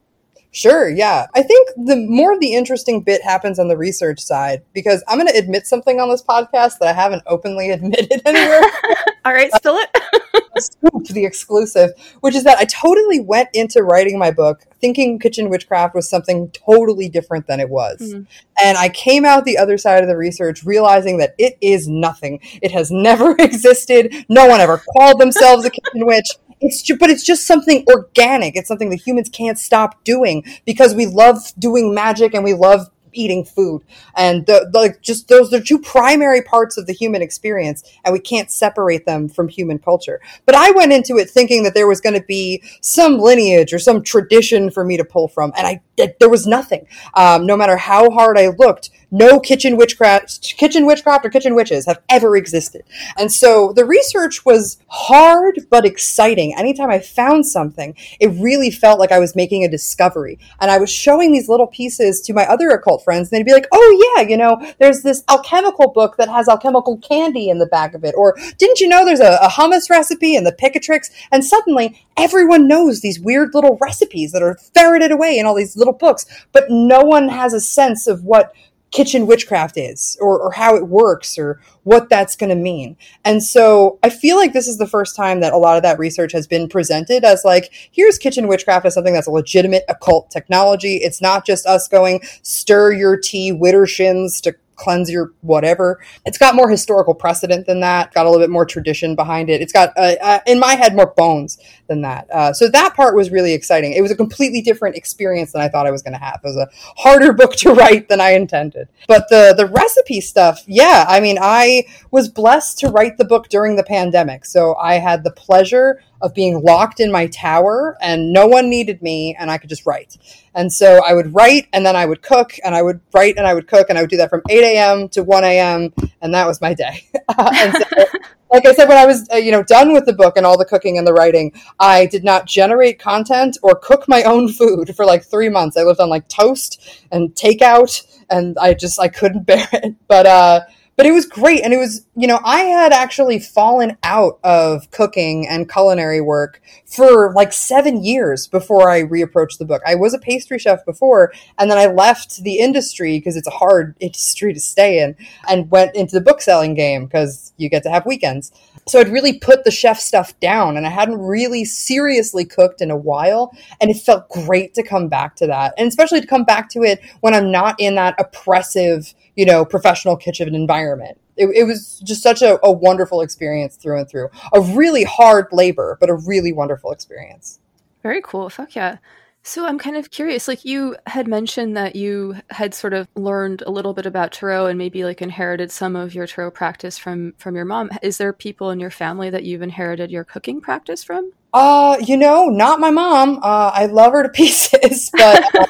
Sure, yeah. I think the more of the interesting bit happens on the research side because I'm going to admit something on this podcast that I haven't openly admitted anywhere. All right, spill it. scoop, the exclusive, which is that I totally went into writing my book thinking kitchen witchcraft was something totally different than it was. Mm-hmm. And I came out the other side of the research realizing that it is nothing. It has never existed. No one ever called themselves a kitchen witch. It's just, but it's just something organic. It's something that humans can't stop doing because we love doing magic and we love eating food. And the, like just those are two primary parts of the human experience, and we can't separate them from human culture. But I went into it thinking that there was going to be some lineage or some tradition for me to pull from, and I there was nothing. Um, no matter how hard I looked, no kitchen witchcraft, kitchen witchcraft or kitchen witches have ever existed. And so the research was hard but exciting. Anytime I found something, it really felt like I was making a discovery. And I was showing these little pieces to my other occult friends, and they'd be like, "Oh yeah, you know, there's this alchemical book that has alchemical candy in the back of it," or "Didn't you know there's a, a hummus recipe in the Picatrix?" And suddenly, everyone knows these weird little recipes that are ferreted away in all these little books, but no one has a sense of what kitchen witchcraft is or, or how it works or what that's going to mean. And so I feel like this is the first time that a lot of that research has been presented as like, here's kitchen witchcraft as something that's a legitimate occult technology. It's not just us going stir your tea, Widdershins to cleanse your whatever. It's got more historical precedent than that. Got a little bit more tradition behind it. It's got, uh, uh, in my head, more bones than that. Uh, so that part was really exciting. It was a completely different experience than I thought I was going to have. It was a harder book to write than I intended. But the the recipe stuff, yeah. I mean, I was blessed to write the book during the pandemic, so I had the pleasure of being locked in my tower and no one needed me and I could just write. And so I would write and then I would cook and I would write and I would cook and I would do that from 8 a.m. to 1 a.m. and that was my day. and so, like I said, when I was, uh, you know, done with the book and all the cooking and the writing, I did not generate content or cook my own food for like three months. I lived on like toast and takeout and I just, I couldn't bear it. But, uh, but it was great and it was you know i had actually fallen out of cooking and culinary work for like seven years before i reapproached the book i was a pastry chef before and then i left the industry because it's a hard industry to stay in and went into the book selling game because you get to have weekends so I'd really put the chef stuff down and I hadn't really seriously cooked in a while. And it felt great to come back to that. And especially to come back to it when I'm not in that oppressive, you know, professional kitchen environment. It, it was just such a, a wonderful experience through and through. A really hard labor, but a really wonderful experience. Very cool. Fuck yeah. So I'm kind of curious. Like you had mentioned that you had sort of learned a little bit about tarot and maybe like inherited some of your tarot practice from from your mom. Is there people in your family that you've inherited your cooking practice from? Uh, you know, not my mom. Uh, I love her to pieces, but uh,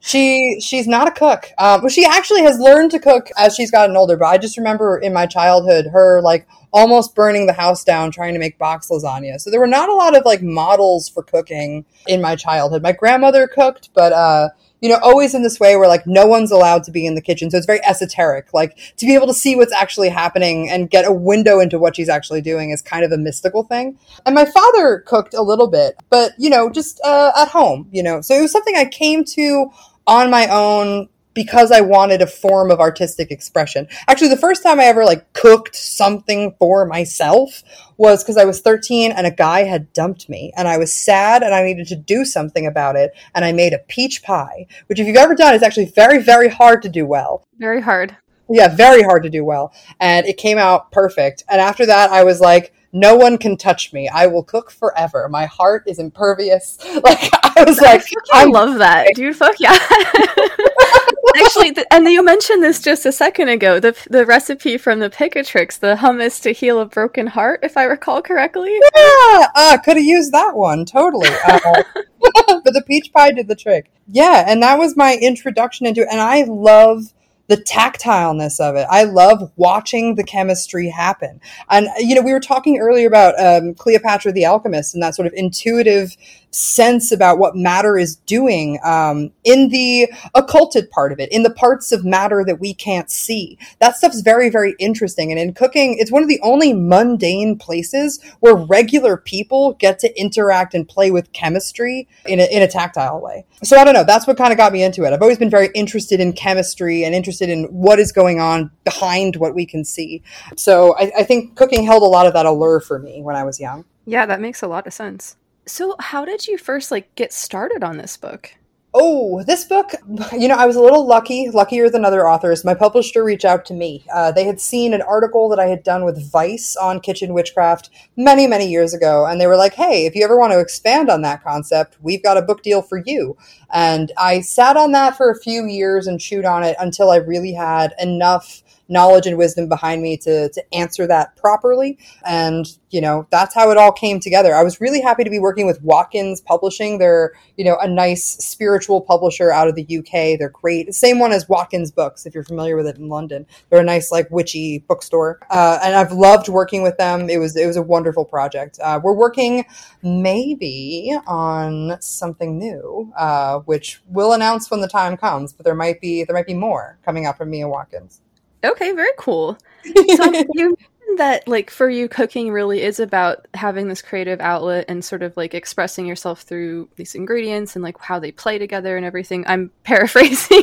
she she's not a cook. Um, well, she actually has learned to cook as she's gotten older. But I just remember in my childhood her like almost burning the house down trying to make box lasagna. So there were not a lot of like models for cooking in my childhood. My grandmother cooked, but uh, you know, always in this way where like no one's allowed to be in the kitchen. So it's very esoteric. Like to be able to see what's actually happening and get a window into what she's actually doing is kind of a mystical thing. And my father cooked a little bit, but you know, just uh, at home, you know. So it was something I came to on my own because I wanted a form of artistic expression. Actually, the first time I ever like cooked something for myself was because I was 13 and a guy had dumped me and I was sad and I needed to do something about it. And I made a peach pie, which if you've ever done, is actually very, very hard to do well. Very hard. Yeah, very hard to do well. And it came out perfect. And after that, I was like, no one can touch me. I will cook forever. My heart is impervious. Like I was like, I love that, dude. Fuck yeah. Actually, th- and you mentioned this just a second ago. The the recipe from the Picatrix, the hummus to heal a broken heart, if I recall correctly. Yeah, uh, could have used that one totally. Uh, but the peach pie did the trick. Yeah, and that was my introduction into it. And I love the tactileness of it. I love watching the chemistry happen. And, you know, we were talking earlier about um, Cleopatra the Alchemist and that sort of intuitive sense about what matter is doing um, in the occulted part of it, in the parts of matter that we can't see. That stuff's very, very interesting. And in cooking, it's one of the only mundane places where regular people get to interact and play with chemistry in a, in a tactile way. So I don't know. That's what kind of got me into it. I've always been very interested in chemistry and interested in what is going on behind what we can see. So I, I think cooking held a lot of that allure for me when I was young. Yeah, that makes a lot of sense. So, how did you first like get started on this book? Oh, this book, you know, I was a little lucky, luckier than other authors. My publisher reached out to me. Uh, they had seen an article that I had done with Vice on kitchen witchcraft many, many years ago. And they were like, hey, if you ever want to expand on that concept, we've got a book deal for you. And I sat on that for a few years and chewed on it until I really had enough knowledge and wisdom behind me to to answer that properly. And you know that's how it all came together. I was really happy to be working with Watkins Publishing. They're you know a nice spiritual publisher out of the UK. They're great. Same one as Watkins Books if you're familiar with it in London. They're a nice like witchy bookstore, uh, and I've loved working with them. It was it was a wonderful project. Uh, we're working maybe on something new, uh, which we'll announce when the time comes. But there might be there might be more coming up from me and Watkins. Okay, very cool. So you mentioned that like for you cooking really is about having this creative outlet and sort of like expressing yourself through these ingredients and like how they play together and everything i'm paraphrasing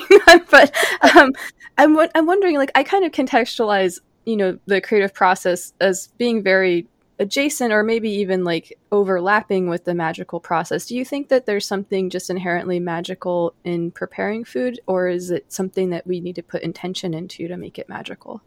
but um, I'm, I'm wondering like i kind of contextualize you know the creative process as being very adjacent or maybe even like overlapping with the magical process. Do you think that there's something just inherently magical in preparing food, or is it something that we need to put intention into to make it magical?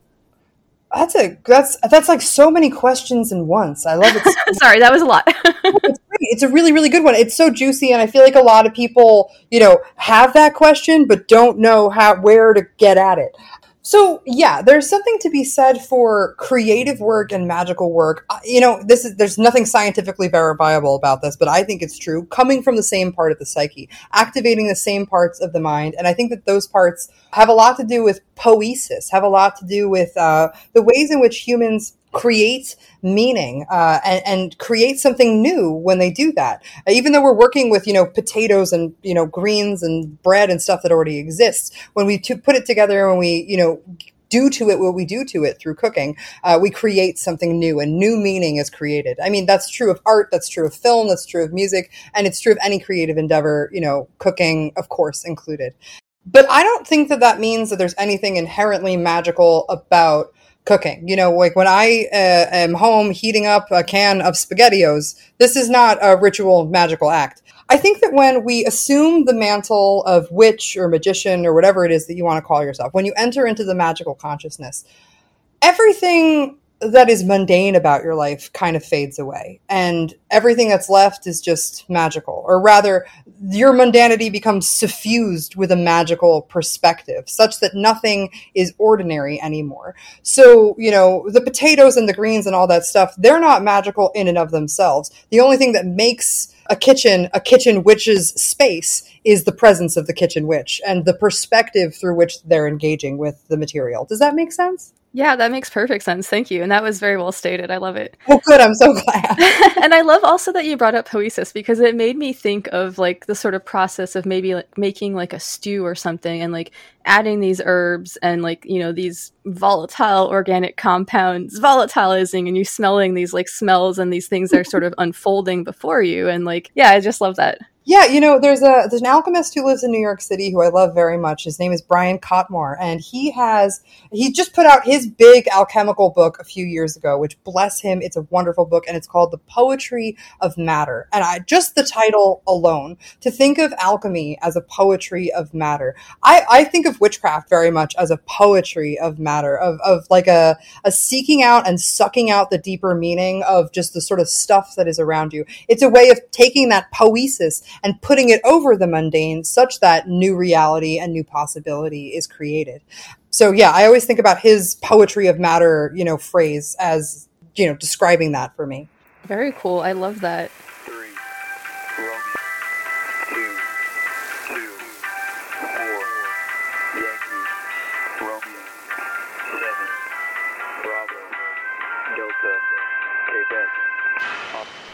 That's a that's that's like so many questions in once. I love it. Sorry, that was a lot. it's great. It's a really really good one. It's so juicy, and I feel like a lot of people, you know, have that question but don't know how where to get at it. So yeah, there's something to be said for creative work and magical work. Uh, you know, this is there's nothing scientifically verifiable about this, but I think it's true. Coming from the same part of the psyche, activating the same parts of the mind, and I think that those parts have a lot to do with poesis, have a lot to do with uh, the ways in which humans create meaning uh, and, and, create something new when they do that. Uh, even though we're working with you know potatoes and you know greens and bread and stuff that already exists, when we put it together and we you know do to it what we do to it through cooking, uh, we create something new and new meaning is created. I mean, that's true of art, that's true of film, that's true of music, and it's true of any creative endeavor, you know, cooking, of course, included. But I don't think that that means that there's anything inherently magical about cooking. You know, like when I uh, am home heating up a can of SpaghettiOs, this is not a ritual magical act. I think that when we assume the mantle of witch or magician or whatever it is that you want to call yourself, when you enter into the magical consciousness, everything that is mundane about your life kind of fades away and everything that's left is just magical or rather your mundanity becomes suffused with a magical perspective such that nothing is ordinary anymore. So you know the potatoes and the greens and all that stuff they're not magical in and of themselves. The only thing that makes a kitchen a kitchen witch's space is the presence of the kitchen witch and the perspective through which they're engaging with the material does that make sense yeah, that makes perfect sense. Thank you. And that was very well stated. I love it. Oh, good. I'm so glad. and I love also that you brought up poesis because it made me think of like the sort of process of maybe like making like a stew or something and like adding these herbs and like, you know, these volatile organic compounds volatilizing and you smelling these like smells and these things are sort of unfolding before you. And like, yeah, I just love that. Yeah, you know, there's a there's an alchemist who lives in New York City who I love very much. His name is Brian Cotnoir, and he has he just put out his big alchemical book a few years ago, which bless him, it's a wonderful book, and it's called The Poetry of Matter. And I just the title alone to think of alchemy as a poetry of matter. I, I think of witchcraft very much as a poetry of matter, of of like a a seeking out and sucking out the deeper meaning of just the sort of stuff that is around you. It's a way of taking that poesis and putting it over the mundane such that new reality and new possibility is created. So yeah, I always think about his poetry of matter, you know, phrase as, you know, describing that for me. Very cool. I love that.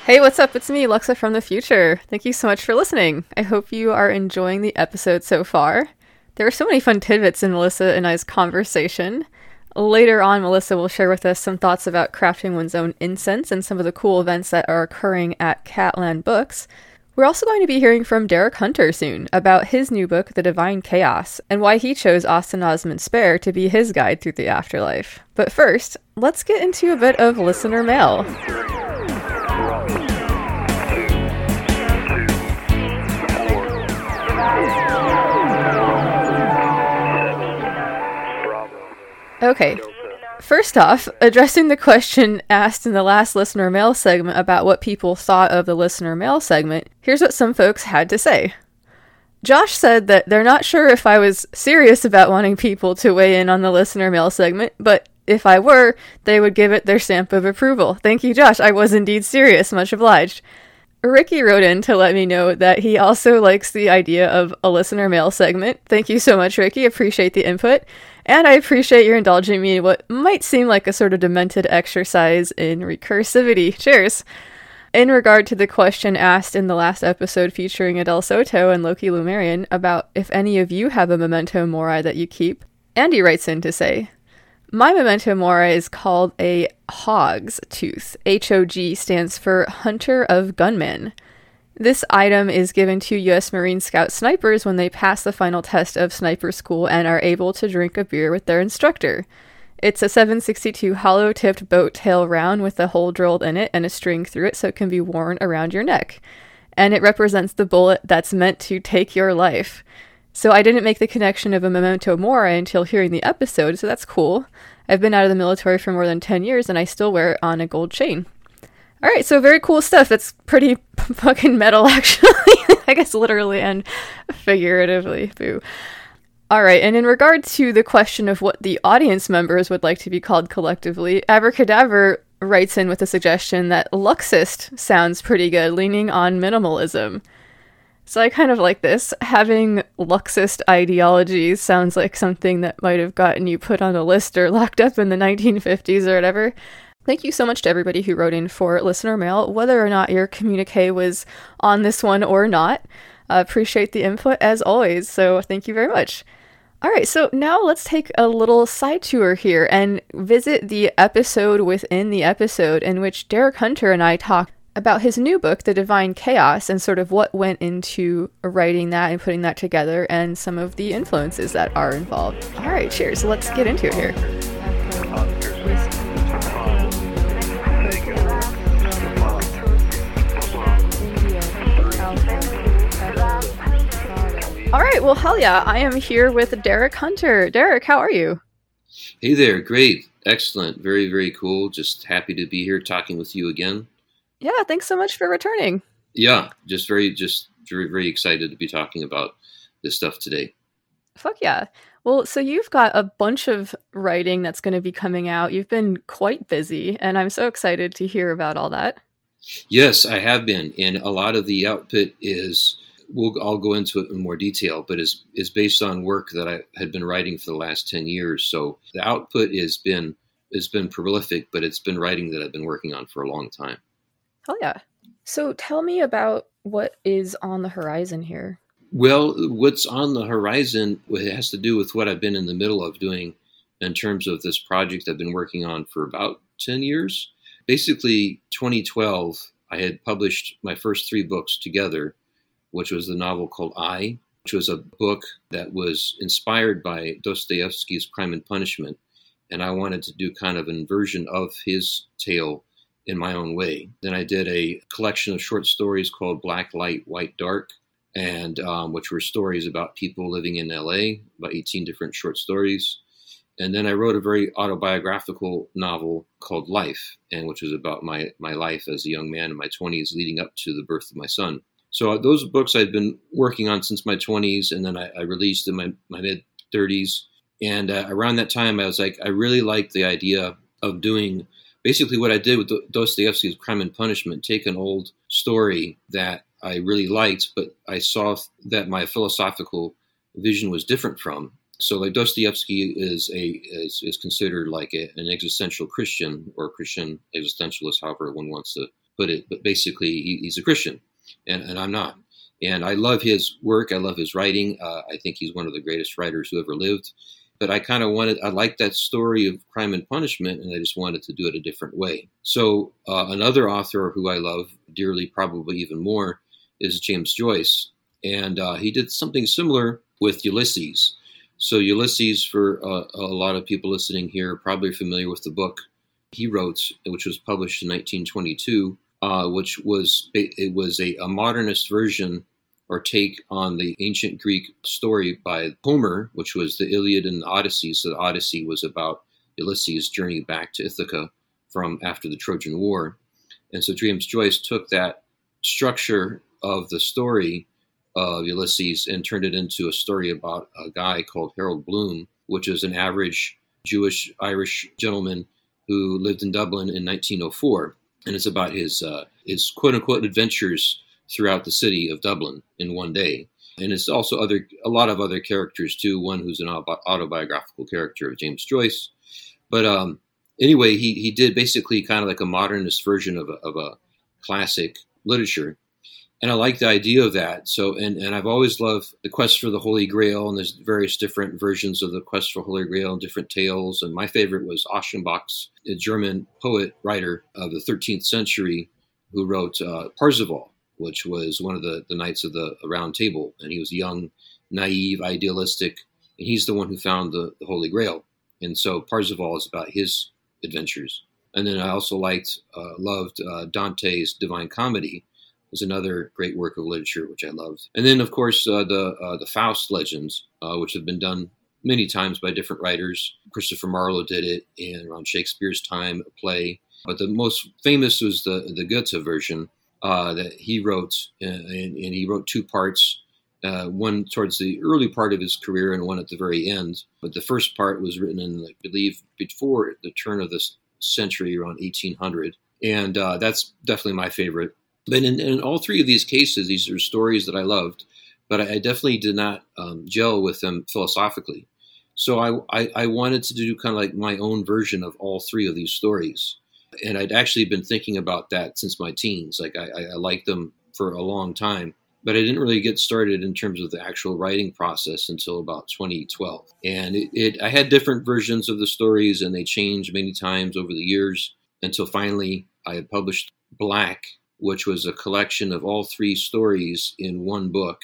Hey, what's up? It's me, Luxa from the future. Thank you so much for listening. I hope you are enjoying the episode so far. There are so many fun tidbits in Melissa and I's conversation. Later on, Melissa will share with us some thoughts about crafting one's own incense and some of the cool events that are occurring at Catland Books. We're also going to be hearing from Derek Hunter soon about his new book, The Divine Chaos, and why he chose Austin Osman Spare to be his guide through the afterlife. But first, let's get into a bit of listener mail. Okay. First off, addressing the question asked in the last listener mail segment about what people thought of the listener mail segment, here's what some folks had to say. Josh said that they're not sure if I was serious about wanting people to weigh in on the listener mail segment, but if I were, they would give it their stamp of approval. Thank you, Josh. I was indeed serious. Much obliged. Ricky wrote in to let me know that he also likes the idea of a listener mail segment. Thank you so much, Ricky. Appreciate the input. And I appreciate your indulging me in what might seem like a sort of demented exercise in recursivity. Cheers! In regard to the question asked in the last episode featuring Adele Soto and Loki Lumerian about if any of you have a memento mori that you keep, Andy writes in to say, my memento mori is called a Hog's Tooth. HOG stands for Hunter of Gunmen. This item is given to U.S. Marine Scout snipers when they pass the final test of sniper school and are able to drink a beer with their instructor. It's a 762 hollow tipped boat tail round with a hole drilled in it and a string through it so it can be worn around your neck. And it represents the bullet that's meant to take your life. So I didn't make the connection of a memento mori until hearing the episode, so that's cool. I've been out of the military for more than 10 years and I still wear it on a gold chain. All right, so very cool stuff. That's pretty fucking metal, actually. I guess literally and figuratively. Boo. All right, and in regard to the question of what the audience members would like to be called collectively, Abracadaver writes in with a suggestion that Luxist sounds pretty good, leaning on minimalism. So I kind of like this. Having Luxist ideologies sounds like something that might have gotten you put on a list or locked up in the 1950s or whatever. Thank you so much to everybody who wrote in for listener mail, whether or not your communique was on this one or not. Uh, appreciate the input as always, so thank you very much. All right, so now let's take a little side tour here and visit the episode within the episode in which Derek Hunter and I talked about his new book, The Divine Chaos, and sort of what went into writing that and putting that together and some of the influences that are involved. All right, cheers. Let's get into it here. All right, well, hell yeah. I am here with Derek Hunter. Derek, how are you? Hey there, great, excellent, very, very cool. Just happy to be here talking with you again. Yeah, thanks so much for returning. Yeah, just very, just very, very excited to be talking about this stuff today. Fuck yeah. Well, so you've got a bunch of writing that's going to be coming out. You've been quite busy, and I'm so excited to hear about all that. Yes, I have been, and a lot of the output is we'll I'll go into it in more detail, but is is based on work that I had been writing for the last ten years. So the output has been has been prolific, but it's been writing that I've been working on for a long time. Oh yeah. So tell me about what is on the horizon here. Well, what's on the horizon has to do with what I've been in the middle of doing in terms of this project I've been working on for about 10 years. Basically, 2012, I had published my first three books together which was the novel called I, which was a book that was inspired by Dostoevsky's Crime and Punishment. And I wanted to do kind of an version of his tale in my own way. Then I did a collection of short stories called Black Light, White Dark, and um, which were stories about people living in LA, about 18 different short stories. And then I wrote a very autobiographical novel called Life, and which was about my, my life as a young man in my 20s leading up to the birth of my son. So uh, those books I've been working on since my 20s, and then I, I released in my, my mid 30s. And uh, around that time, I was like, I really liked the idea of doing basically what I did with Dostoevsky's Crime and Punishment, take an old story that I really liked, but I saw that my philosophical vision was different from. So, like Dostoevsky is a is, is considered like a, an existential Christian or Christian existentialist, however one wants to put it. But basically, he, he's a Christian, and, and I'm not. And I love his work. I love his writing. Uh, I think he's one of the greatest writers who ever lived. But I kind of wanted, I like that story of crime and punishment, and I just wanted to do it a different way. So, uh, another author who I love dearly, probably even more, is James Joyce. And uh, he did something similar with Ulysses. So, Ulysses, for uh, a lot of people listening here, probably familiar with the book he wrote, which was published in 1922 uh, which was it was a, a, modernist version or take on the ancient Greek story by Homer, which was the Iliad and the Odyssey. So the Odyssey was about Ulysses' journey back to Ithaca from after the Trojan War, and so James Joyce took that structure of the story of Ulysses and turned it into a story about a guy called Harold Bloom, which is an average Jewish Irish gentleman who lived in Dublin in 1904 and it's about his uh, his quote unquote adventures throughout the city of Dublin in one day. And it's also other a lot of other characters too. One who's an autobiographical character of James Joyce, but um, anyway, he he did basically kind of like a modernist version of a, of a classic literature and I like the idea of that. So, and, and I've always loved the quest for the Holy Grail, and there's various different versions of the quest for Holy Grail and different tales. And my favorite was Eschenbach's, a German poet writer of the 13th century, who wrote uh, Parzival, which was one of the, the knights of the Round Table, and he was young, naive, idealistic, and he's the one who found the, the Holy Grail. and so Parzival is about his adventures. And then I also liked, uh, loved uh, Dante's Divine Comedy, was another great work of literature which I loved. And then, of course, uh, the uh, the Faust legends, uh, which have been done many times by different writers. Christopher Marlowe did it in around Shakespeare's time, a play. But the most famous was the the Goethe version uh, that he wrote, and, and, he wrote two parts. Uh, one towards the early part of his career and one at the very end. But the first part was written in, I believe, before the turn of this century, around 1800. And uh, that's definitely my favorite. But in, in, all three of these cases, these are stories that I loved, but I, I definitely did not um, gel with them philosophically. So I, I, I wanted to do kind of like my own version of all three of these stories. And I'd actually been thinking about that since my teens. Like I, I liked them for a long time, but I didn't really get started in terms of the actual writing process until about 2012. And it, it I had different versions of the stories, and they changed many times over the years until finally I had published Black, which was a collection of all three stories in one book,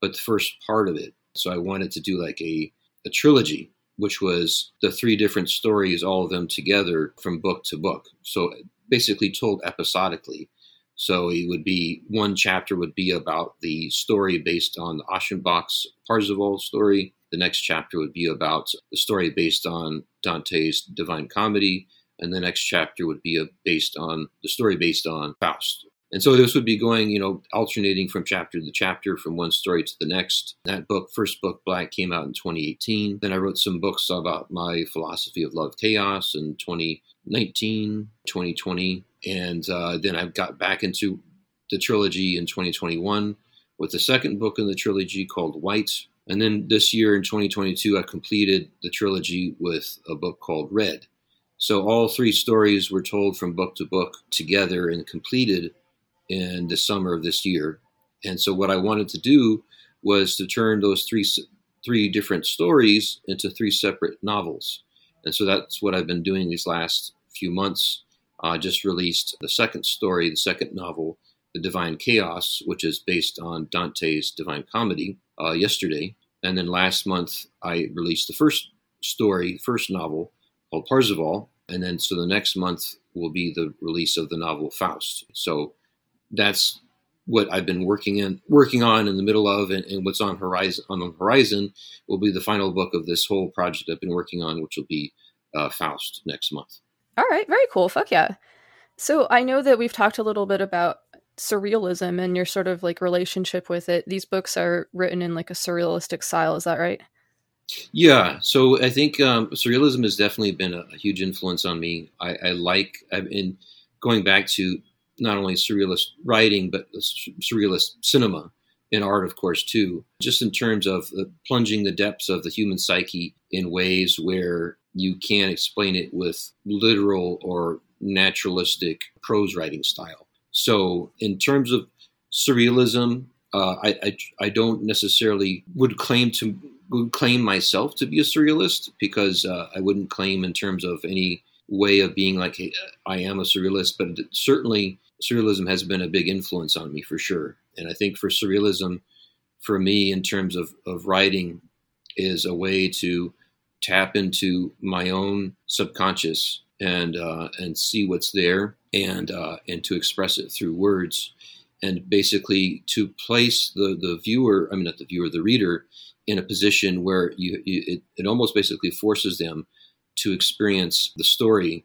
but the first part of it. So I wanted to do like a, a trilogy, which was the three different stories, all of them together from book to book. So basically told episodically. So it would be one chapter would be about the story based on the Eschenbach's Parzival story. The next chapter would be about the story based on Dante's Divine Comedy, and the next chapter would be based on the story based on Faust. And so this would be going, you know, alternating from chapter to chapter, from one story to the next. That book, first book, Black, came out in 2018. Then I wrote some books about my philosophy of love chaos in 2019, 2020. And uh, then I got back into the trilogy in 2021 with the second book in the trilogy called White. And then this year in 2022, I completed the trilogy with a book called Red. So all three stories were told from book to book together and completed in the summer of this year. And so what I wanted to do was to turn those three three different stories into three separate novels. And so that's what I've been doing these last few months. I uh, just released the second story, the second novel, The Divine Chaos, which is based on Dante's Divine Comedy, uh, yesterday. And then last month, I released the first story, first novel called Parzival. And then so the next month will be the release of the novel Faust. So that's what I've been working in, working on in the middle of, and, and, what's on horizon on the horizon will be the final book of this whole project I've been working on, which will be uh, Faust next month. All right, very cool. Fuck yeah. So I know that we've talked a little bit about surrealism and your sort of like relationship with it. These books are written in like a surrealistic style. Is that right? Yeah. So I think um, surrealism has definitely been a, a huge influence on me. I, I like. I've been going back to not only surrealist writing but surrealist cinema and art, of course, too. Just in terms of plunging the depths of the human psyche in ways where you can't explain it with literal or naturalistic prose writing style. So, in terms of surrealism, uh, I, I, I don't necessarily would claim to would claim myself to be a surrealist because uh, I wouldn't claim in terms of any way of being like hey, I am a surrealist, but certainly surrealism has been a big influence on me for sure. And I think for surrealism, for me, in terms of, of writing, is a way to tap into my own subconscious and uh, and see what's there and uh, and to express it through words and basically to place the the viewer I mean not the viewer the reader in a position where you, you it, it almost basically forces them to experience the story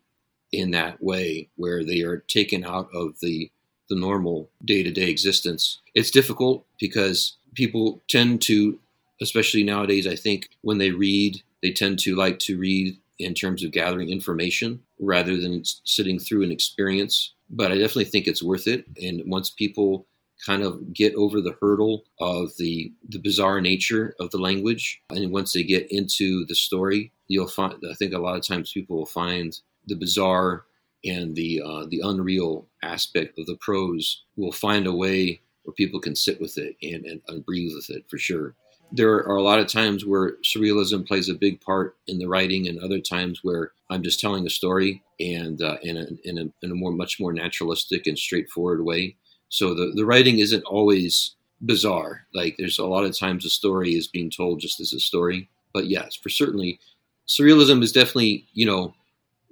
in that way where they are taken out of the the normal day-to-day existence. It's difficult because people tend to especially nowadays i think when they read they tend to like to read in terms of gathering information rather than sitting through an experience. But i definitely think it's worth it. And once people kind of get over the hurdle of the the bizarre nature of the language and once they get into the story you'll find i think a lot of times people will find the bizarre and the uh, the unreal aspect of the prose will find a way where people can sit with it and, and, and, breathe with it for sure. There are a lot of times where surrealism plays a big part in the writing, and other times where I'm just telling a story and uh, in, a, in, a, in a more much more naturalistic and straightforward way. So the, the writing isn't always bizarre. Like there's a lot of times a story is being told just as a story. But yes, for certainly surrealism is definitely you know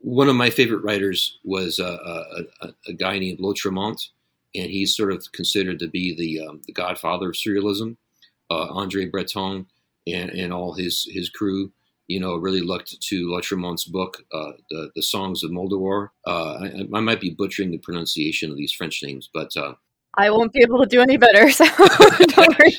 one of my favorite writers was uh, a, a, a, guy named Lautréamont, and he's sort of considered to be the um, the godfather of surrealism. Uh, Andre Breton and, and all his his crew, you know, really looked to Lautréamont's book, uh, the the Songs of Moldor. Uh, I, I, might be butchering the pronunciation of these French names, but uh, I won't be able to do any better. So don't worry.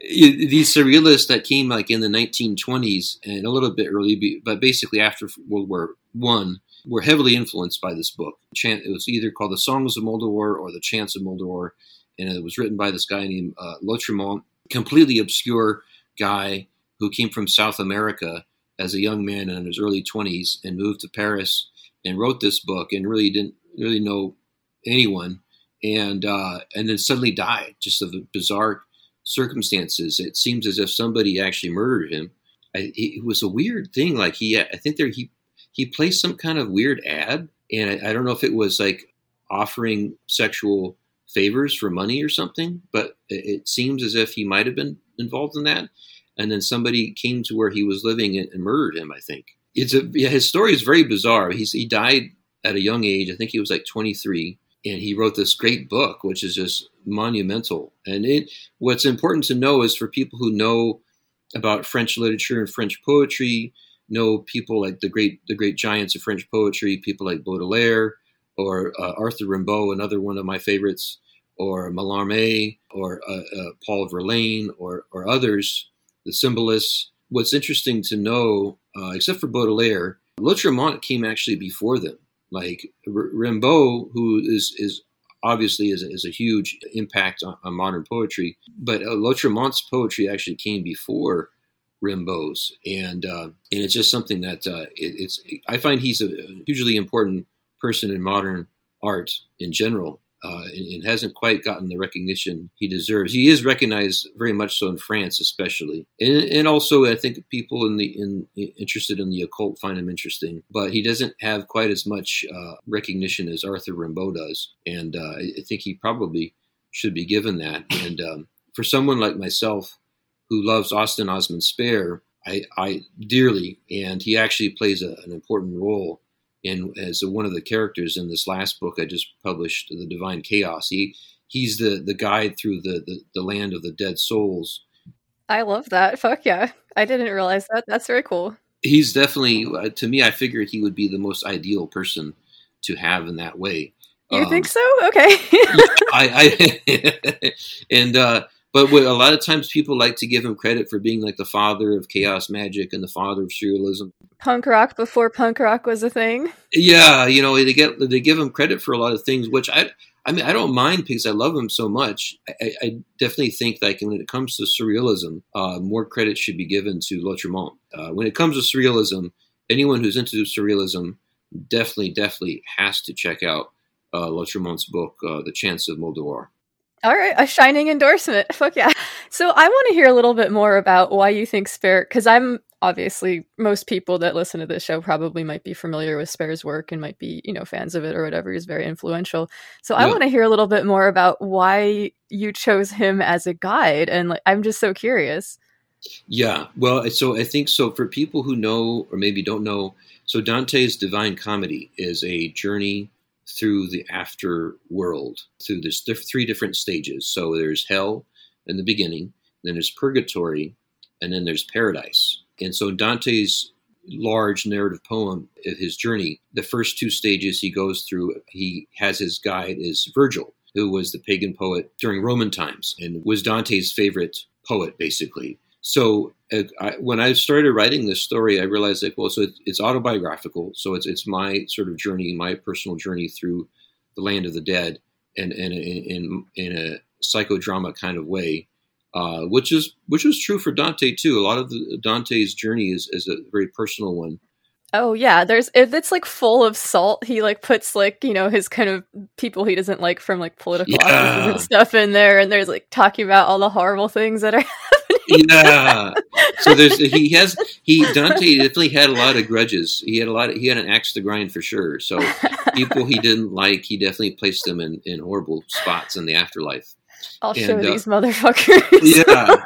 These surrealists that came like in the 1920s and a little bit early, but basically after World War One, were heavily influenced by this book. It was either called The Songs of Moldor or The Chants of Moldor, and it was written by this guy named uh, Lautréamont, completely obscure guy who came from South America as a young man in his early 20s and moved to Paris and wrote this book and really didn't really know anyone and uh, and then suddenly died just of bizarre circumstances. It seems as if somebody actually murdered him. I, it was a weird thing. Like he, I think there he he placed some kind of weird ad, and I, I don't know if it was like offering sexual favors for money or something, but it, it seems as if he might have been involved in that. And then somebody came to where he was living and, and murdered him. I think it's a yeah, his story is very bizarre. He's he died at a young age. I think he was like 23 and he wrote this great book, which is just monumental. And it, what's important to know is for people who know about French literature and French poetry, know people like the great the great giants of French poetry, people like Baudelaire or uh, Arthur Rimbaud, another one of my favorites, or Mallarmé or uh, uh, Paul Verlaine or or others, the symbolists. What's interesting to know, uh, except for Baudelaire, Lautréamont came actually before them. Like Rimbaud, who is is obviously is a, is a huge impact on, on modern poetry, but uh, Lautréamont's poetry actually came before Rimbaud's, and uh, and it's just something that uh, it, it's. I find he's a hugely important person in modern art in general, uh, and, hasn't quite gotten the recognition he deserves. He is recognized very much so in France, especially, and, and also I think people in the in interested in the occult find him interesting. But he doesn't have quite as much uh, recognition as Arthur Rimbaud does, and uh, I think he probably should be given that. And um, for someone like myself who loves Austin Osman Spare, I, I dearly, and he actually plays a, an important role in as one of the characters in this last book I just published, The Divine Chaos. He he's the the guide through the the, the land of the dead souls. I love that. Fuck yeah! I didn't realize that. That's very cool. He's definitely uh, to me. I figured he would be the most ideal person to have in that way. You um, think so? Okay. I, I and uh, but what, a lot of times people like to give him credit for being like the father of chaos magic and the father of surrealism. Punk rock before punk rock was a thing. Yeah, you know they get they give him credit for a lot of things, which I I mean I don't mind because I love him so much. I, I definitely think like when it comes to surrealism, uh, more credit should be given to Lautréamont. Uh, when it comes to surrealism, anyone who's into surrealism definitely definitely has to check out uh, Lautréamont's book, uh, The Chance of Moldor. All right, a shining endorsement. Fuck yeah. So I want to hear a little bit more about why you think Spare, because I'm obviously most people that listen to this show probably might be familiar with Spare's work and might be, you know, fans of it or whatever. He's very influential. So yeah. I want to hear a little bit more about why you chose him as a guide, and like, I'm just so curious. Yeah, well, so I think so for people who know or maybe don't know, so Dante's Divine Comedy is a journey through the after world through this diff- three different stages. So there's hell in the beginning, then there's purgatory, and then there's paradise. And so Dante's large narrative poem of his journey, the first two stages he goes through, he has his guide is Virgil, who was the pagan poet during Roman times and was Dante's favorite poet, basically. So I, when I started writing this story, I realized like, well, so it's, it's, autobiographical. So it's it's my sort of journey, my personal journey through the land of the dead, and in in in a psychodrama kind of way, uh, which is which was true for Dante too. A lot of the, Dante's journey is is a very personal one. Oh yeah, there's it's like full of salt. He like puts like you know his kind of people he doesn't like from like political yeah. and stuff in there, and there's like talking about all the horrible things that are yeah. So there's he has he Dante definitely had a lot of grudges. He had a lot. Of, he had an axe to grind for sure. So people he didn't like, he definitely placed them in in horrible spots in the afterlife. I'll and, show uh, these motherfuckers. Yeah.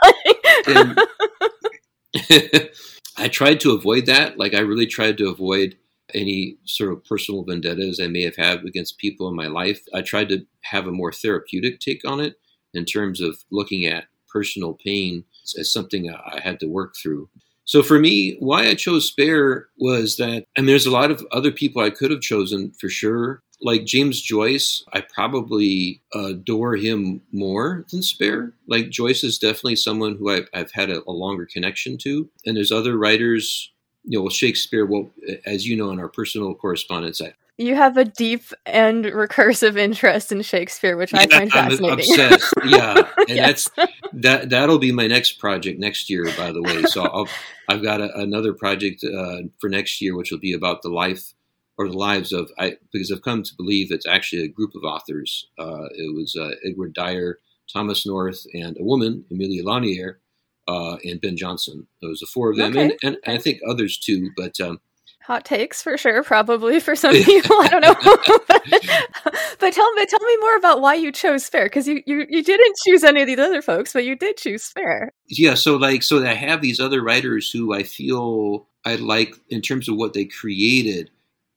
I tried to avoid that. Like I really tried to avoid any sort of personal vendettas I may have had against people in my life. I tried to have a more therapeutic take on it in terms of looking at personal pain as something I had to work through. So for me, why I chose Spare was that, and there's a lot of other people I could have chosen for sure. Like James Joyce, I probably adore him more than Spare. Like Joyce is definitely someone who I've, I've had a, a longer connection to. And there's other writers you know, Shakespeare, well, as you know in our personal correspondence, I, you have a deep and recursive interest in Shakespeare, which yeah, I find fascinating. I'm obsessed. Yeah, and yes. that's that. That'll be my next project next year, by the way. So I'll, I've got a, another project uh, for next year, which will be about the life or the lives of. I because I've come to believe it's actually a group of authors. Uh, it was uh, Edward Dyer, Thomas North, and a woman, Amelia Lanier, uh, and Ben Jonson. Those are four of them, okay. and, and, I think others too. But um, hot takes for sure, probably for some people. I don't know, but tell me, tell me more about why you chose Spare because you, you you didn't choose any of these other folks, but you did choose Spare. Yeah, so like so I have these other writers who I feel I like in terms of what they created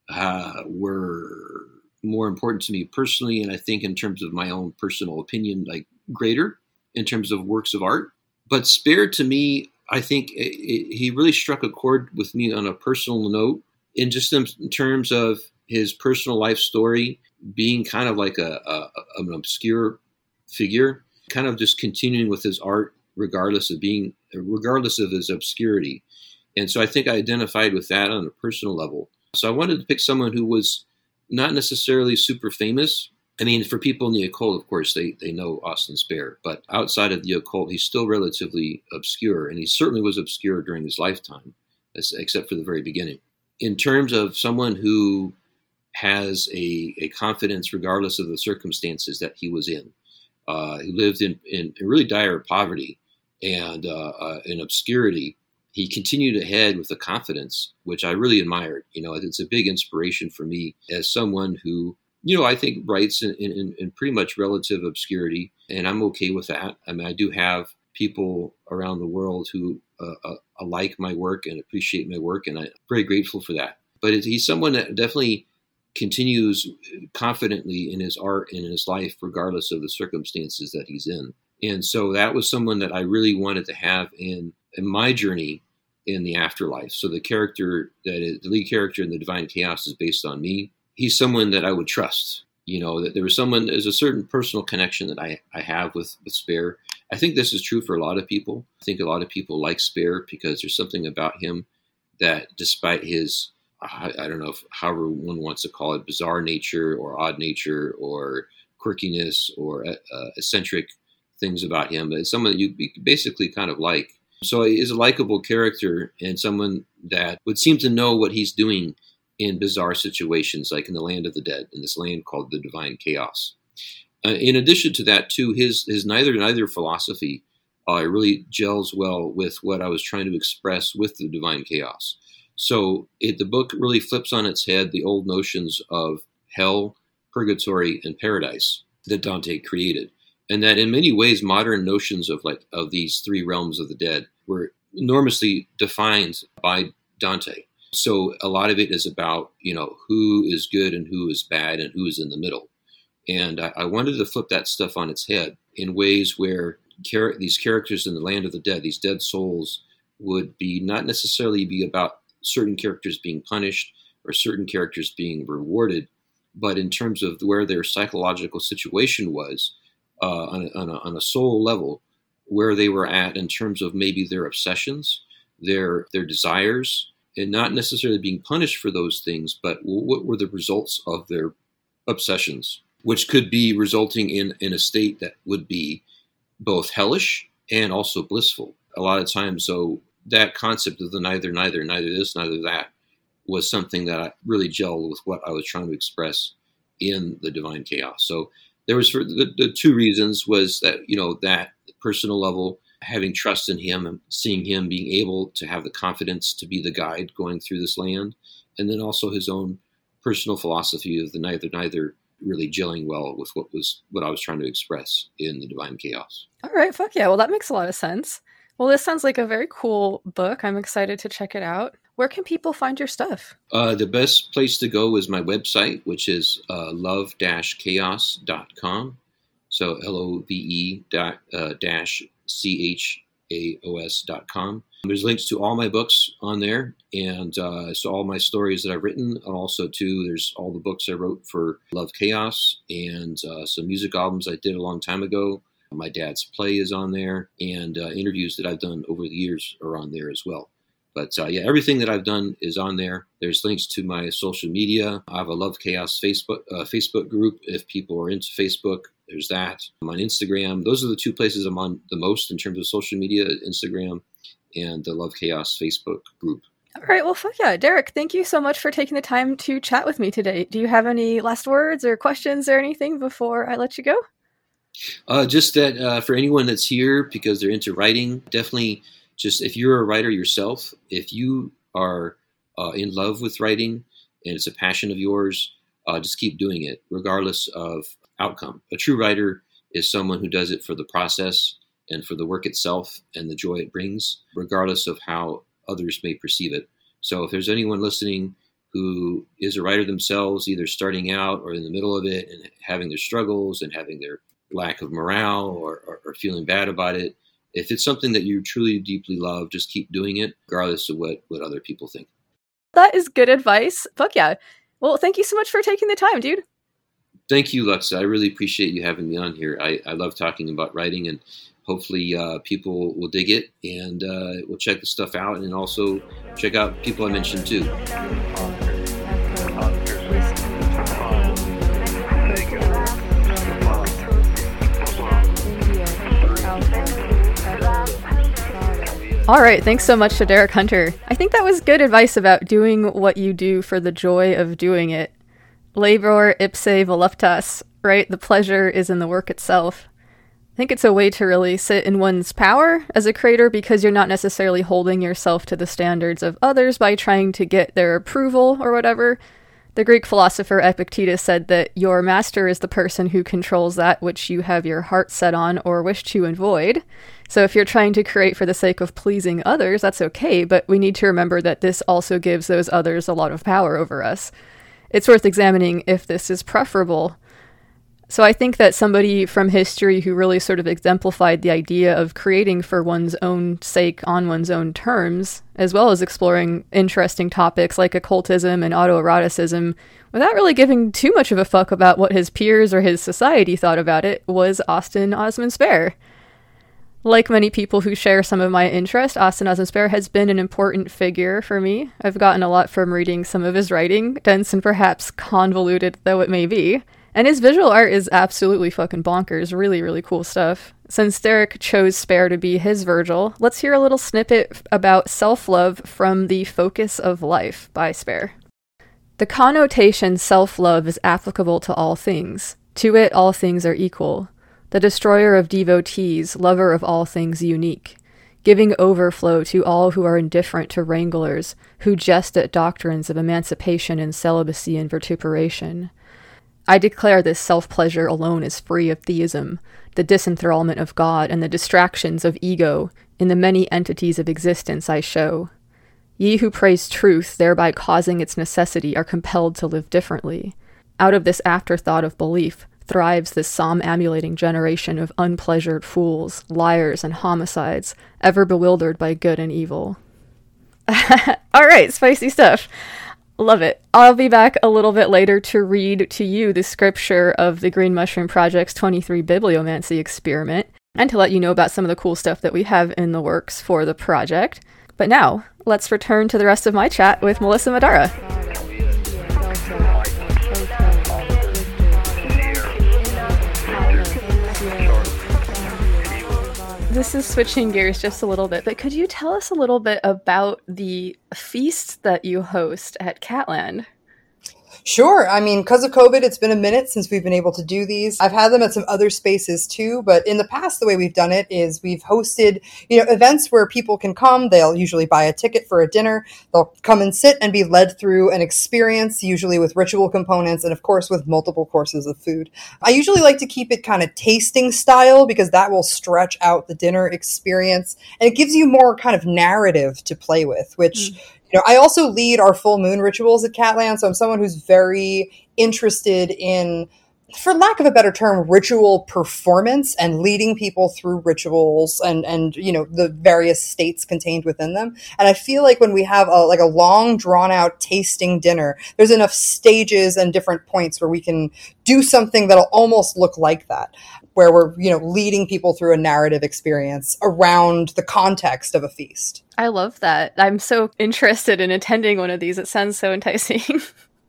uh, were more important to me personally, and I think in terms of my own personal opinion, like greater in terms of works of art but Spare to me, I think it, it, he really struck a chord with me on a personal note, in just in, in terms of his personal life story being kind of like a, a, an obscure figure, kind of just continuing with his art regardless of being regardless of his obscurity. And so I think I identified with that on a personal level. So I wanted to pick someone who was not necessarily super famous, I mean, for people in the occult, of course, they, they know Austin Spare, but outside of the occult, he's still relatively obscure, and he certainly was obscure during his lifetime, except for the very beginning. In terms of someone who has a, a confidence, regardless of the circumstances that he was in, uh, he lived in, in, really dire poverty and uh, uh, in obscurity. He continued ahead with a confidence, which I really admired. You know, it's a big inspiration for me as someone who you know, I think writes in, in, in, pretty much relative obscurity, and I'm okay with that. I mean, I do have people around the world who uh, uh, like my work and appreciate my work, and I'm very grateful for that. But he's someone that definitely continues confidently in his art and in his life, regardless of the circumstances that he's in. And so that was someone that I really wanted to have in, in my journey in the afterlife. So the character that is, the lead character in the Divine Chaos is based on me he's someone that I would trust. You know, that there was someone, there's a certain personal connection that I, I have with, with Spare. I think this is true for a lot of people. I think a lot of people like Spare because there's something about him that, despite his, I, I don't know, if, however one wants to call it, bizarre nature or odd nature or quirkiness or uh, uh eccentric things about him, but it's someone that you basically kind of like. So he is a likable character and someone that would seem to know what he's doing in bizarre situations, like in the land of the dead, in this land called the divine chaos. Uh, in addition to that, too, his his neither neither philosophy uh, really gels well with what I was trying to express with the divine chaos. So it, the book really flips on its head the old notions of hell, purgatory, and paradise that Dante created, and that in many ways modern notions of like of these three realms of the dead were enormously defined by Dante. So a lot of it is about you know who is good and who is bad and who is in the middle. And I, I wanted to flip that stuff on its head in ways where char- these characters in the land of the dead, these dead souls, would be not necessarily be about certain characters being punished or certain characters being rewarded, but in terms of where their psychological situation was uh, on, a, on, a, on a soul level, where they were at in terms of maybe their obsessions, their their desires, and not necessarily being punished for those things, but what were the results of their obsessions, which could be resulting in, in a state that would be both hellish and also blissful. A lot of times, so that concept of the neither, neither, neither this, neither that was something that I really gelled with what I was trying to express in the divine chaos. So there was for the, the two reasons was that you know that personal level having trust in him and seeing him being able to have the confidence to be the guide going through this land, and then also his own personal philosophy of the neither neither really gelling well with what was what I was trying to express in the divine chaos. All right, fuck yeah. Well, that makes a lot of sense. Well, this sounds like a very cool book. I'm excited to check it out. Where can people find your stuff? Uh, the best place to go is my website, which is uh, love-chaos.com. So L-O-V-E dot, uh, dash C-H-A-O-S dot com. There's links to all my books on there, and uh, so all my stories that I've written, and also too, there's all the books I wrote for Love Chaos and uh, some music albums I did a long time ago. My dad's play is on there, and uh, interviews that I've done over the years are on there as well. But uh, yeah, everything that I've done is on there. There's links to my social media. I have a Love Chaos Facebook uh, Facebook group if people are into Facebook. There's that. I'm on Instagram. Those are the two places I'm on the most in terms of social media: Instagram and the Love Chaos Facebook group. All right. Well, fuck yeah. Derek, thank you so much for taking the time to chat with me today. Do you have any last words or questions or anything before I let you go? Uh, just that uh, for anyone that's here because they're into writing, definitely just if you're a writer yourself, if you are uh, in love with writing and it's a passion of yours, uh, just keep doing it regardless of outcome. A true writer is someone who does it for the process and for the work itself and the joy it brings, regardless of how others may perceive it. So if there's anyone listening who is a writer themselves, either starting out or in the middle of it and having their struggles and having their lack of morale or, or, or feeling bad about it, if it's something that you truly deeply love, just keep doing it, regardless of what, what other people think. That is good advice. Fuck yeah. Well, thank you so much for taking the time, dude. Thank you, Luxa. I really appreciate you having me on here. I, I love talking about writing, and hopefully, uh, people will dig it and uh, will check the stuff out, and also check out people I mentioned too. All right, thanks so much to Derek Hunter. I think that was good advice about doing what you do for the joy of doing it. Labor ipse voluptas, right? The pleasure is in the work itself. I think it's a way to really sit in one's power as a creator because you're not necessarily holding yourself to the standards of others by trying to get their approval or whatever. The Greek philosopher Epictetus said that your master is the person who controls that which you have your heart set on or wish to avoid. So if you're trying to create for the sake of pleasing others, that's okay, but we need to remember that this also gives those others a lot of power over us. It's worth examining if this is preferable. So I think that somebody from history who really sort of exemplified the idea of creating for one's own sake on one's own terms, as well as exploring interesting topics like occultism and autoeroticism without really giving too much of a fuck about what his peers or his society thought about it, was Austin Osman Spare. Like many people who share some of my interest, Austin Osman Spare has been an important figure for me. I've gotten a lot from reading some of his writing, dense and perhaps convoluted though it may be. And his visual art is absolutely fucking bonkers. Really, really cool stuff. Since Derek chose Spare to be his Virgil, let's hear a little snippet about self love from The Focus of Life by Spare. The connotation self love is applicable to all things. To it, all things are equal the destroyer of devotees, lover of all things unique, giving overflow to all who are indifferent to wranglers, who jest at doctrines of emancipation and celibacy and vituperation. I declare this self pleasure alone is free of theism, the disenthrallment of God, and the distractions of ego in the many entities of existence I show. Ye who praise truth, thereby causing its necessity, are compelled to live differently. Out of this afterthought of belief, thrives this psalm emulating generation of unpleasured fools, liars, and homicides, ever bewildered by good and evil. All right, spicy stuff. Love it. I'll be back a little bit later to read to you the scripture of the Green Mushroom Project's 23 Bibliomancy experiment and to let you know about some of the cool stuff that we have in the works for the project. But now, let's return to the rest of my chat with Melissa Madara. This is switching gears just a little bit, but could you tell us a little bit about the feast that you host at Catland? Sure. I mean, because of COVID, it's been a minute since we've been able to do these. I've had them at some other spaces too, but in the past, the way we've done it is we've hosted, you know, events where people can come. They'll usually buy a ticket for a dinner. They'll come and sit and be led through an experience, usually with ritual components and, of course, with multiple courses of food. I usually like to keep it kind of tasting style because that will stretch out the dinner experience and it gives you more kind of narrative to play with, which mm you know, I also lead our full moon rituals at Catland, so I'm someone who's very interested in for lack of a better term, ritual performance and leading people through rituals and, and, you know, the various states contained within them. And I feel like when we have a, like a long drawn out tasting dinner, there's enough stages and different points where we can do something that'll almost look like that, where we're, you know, leading people through a narrative experience around the context of a feast. I love that. I'm so interested in attending one of these. It sounds so enticing.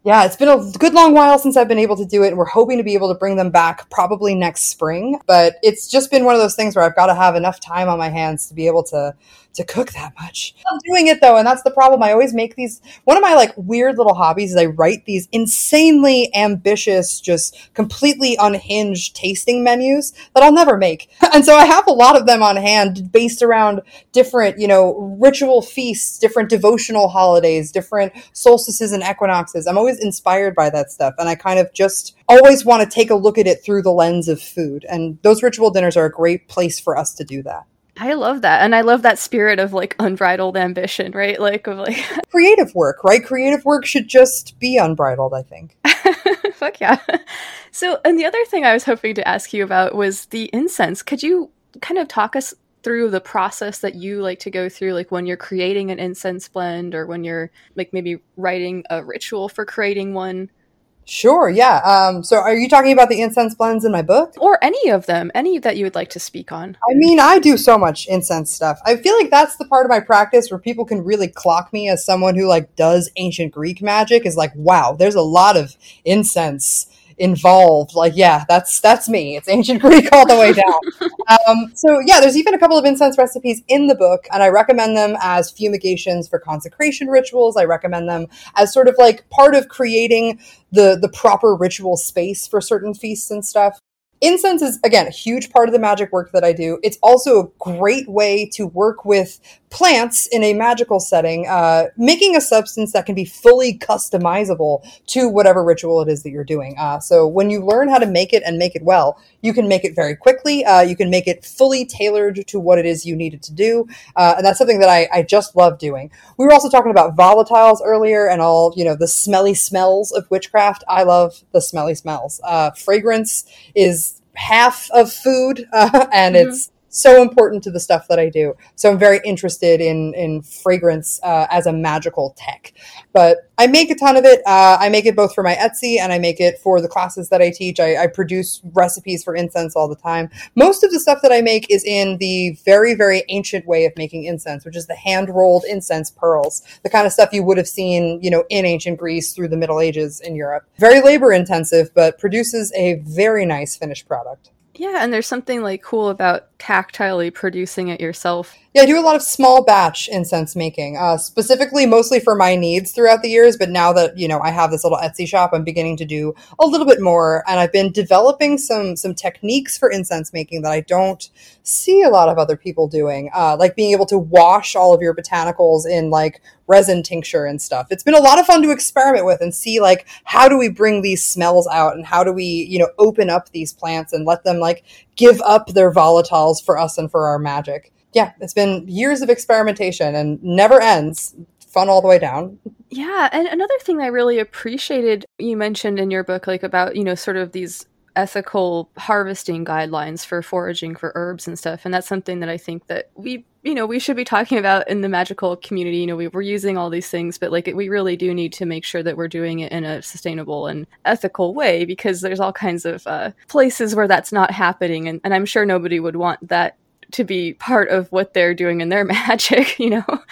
Yeah, it's been a good long while since I've been able to do it, and we're hoping to be able to bring them back probably next spring. But it's just been one of those things where I've got to have enough time on my hands to be able to to cook that much. I'm doing it though, and that's the problem. I always make these. One of my like weird little hobbies is I write these insanely ambitious, just completely unhinged tasting menus that I'll never make. and so I have a lot of them on hand based around different, you know, ritual feasts, different devotional holidays, different solstices and equinoxes. I'm always inspired by that stuff, and I kind of just always want to take a look at it through the lens of food. And those ritual dinners are a great place for us to do that. I love that. And I love that spirit of like unbridled ambition, right? Like of like creative work, right? Creative work should just be unbridled, I think. Fuck yeah. So, and the other thing I was hoping to ask you about was the incense. Could you kind of talk us through the process that you like to go through like when you're creating an incense blend or when you're like maybe writing a ritual for creating one? Sure, yeah. Um, so are you talking about the incense blends in my book? Or any of them, any that you would like to speak on? I mean, I do so much incense stuff. I feel like that's the part of my practice where people can really clock me as someone who like does ancient Greek magic is like, wow, there's a lot of incense involved. Like, yeah, that's that's me. It's ancient Greek all the way down. um, so yeah, there's even a couple of incense recipes in the book, and I recommend them as fumigations for consecration rituals. I recommend them as sort of like part of creating the the proper ritual space for certain feasts and stuff. Incense is, again, a huge part of the magic work that I do. It's also a great way to work with plants in a magical setting, uh, making a substance that can be fully customizable to whatever ritual it is that you're doing. Uh, so when you learn how to make it and make it well, you can make it very quickly. Uh, you can make it fully tailored to what it is you needed to do. Uh, and that's something that I, I just love doing. We were also talking about volatiles earlier and all, you know, the smelly smells of witchcraft. I love the smelly smells. Uh, fragrance is half of food, uh, and mm-hmm. it's so important to the stuff that I do. So I'm very interested in in fragrance uh, as a magical tech. But I make a ton of it. Uh, I make it both for my Etsy and I make it for the classes that I teach. I, I, produce recipes for incense all the time. Most of the stuff that I make is in the very very ancient way of making incense, which is the hand rolled incense pearls, the kind of stuff you would have seen, you know, in ancient Greece through the Middle Ages in Europe. Very labor intensive, but produces a very nice finished product. Yeah, and there's something like cool about tactilely producing it yourself. Yeah, I do a lot of small batch incense making, uh, specifically mostly for my needs throughout the years. But now that you know I have this little Etsy shop, I'm beginning to do a little bit more, and I've been developing some some techniques for incense making that I don't see a lot of other people doing, uh, like being able to wash all of your botanicals in like resin tincture and stuff. It's been a lot of fun to experiment with and see like how do we bring these smells out and how do we you know open up these plants and let them like give up their volatiles for us and for our magic yeah, it's been years of experimentation and never ends. Fun all the way down. Yeah, and another thing I really appreciated you mentioned in your book, like about, you know, sort of these ethical harvesting guidelines for foraging for herbs and stuff. And that's something that I think that we, you know, we should be talking about in the magical community. You know, we, we're using all these things, but like we really do need to make sure that we're doing it in a sustainable and ethical way because there's all kinds of uh, places where that's not happening. And, and I'm sure nobody would want that to be part of what they're doing in their magic, you know?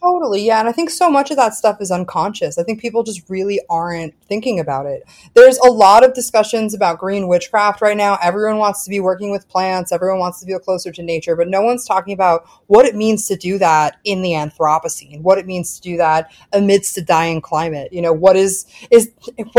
Totally, yeah. And I think so much of that stuff is unconscious. I think people just really aren't thinking about it. There's a lot of discussions about green witchcraft right now. Everyone wants to be working with plants, everyone wants to feel closer to nature, but no one's talking about what it means to do that in the Anthropocene, what it means to do that amidst a dying climate. You know, what is, is,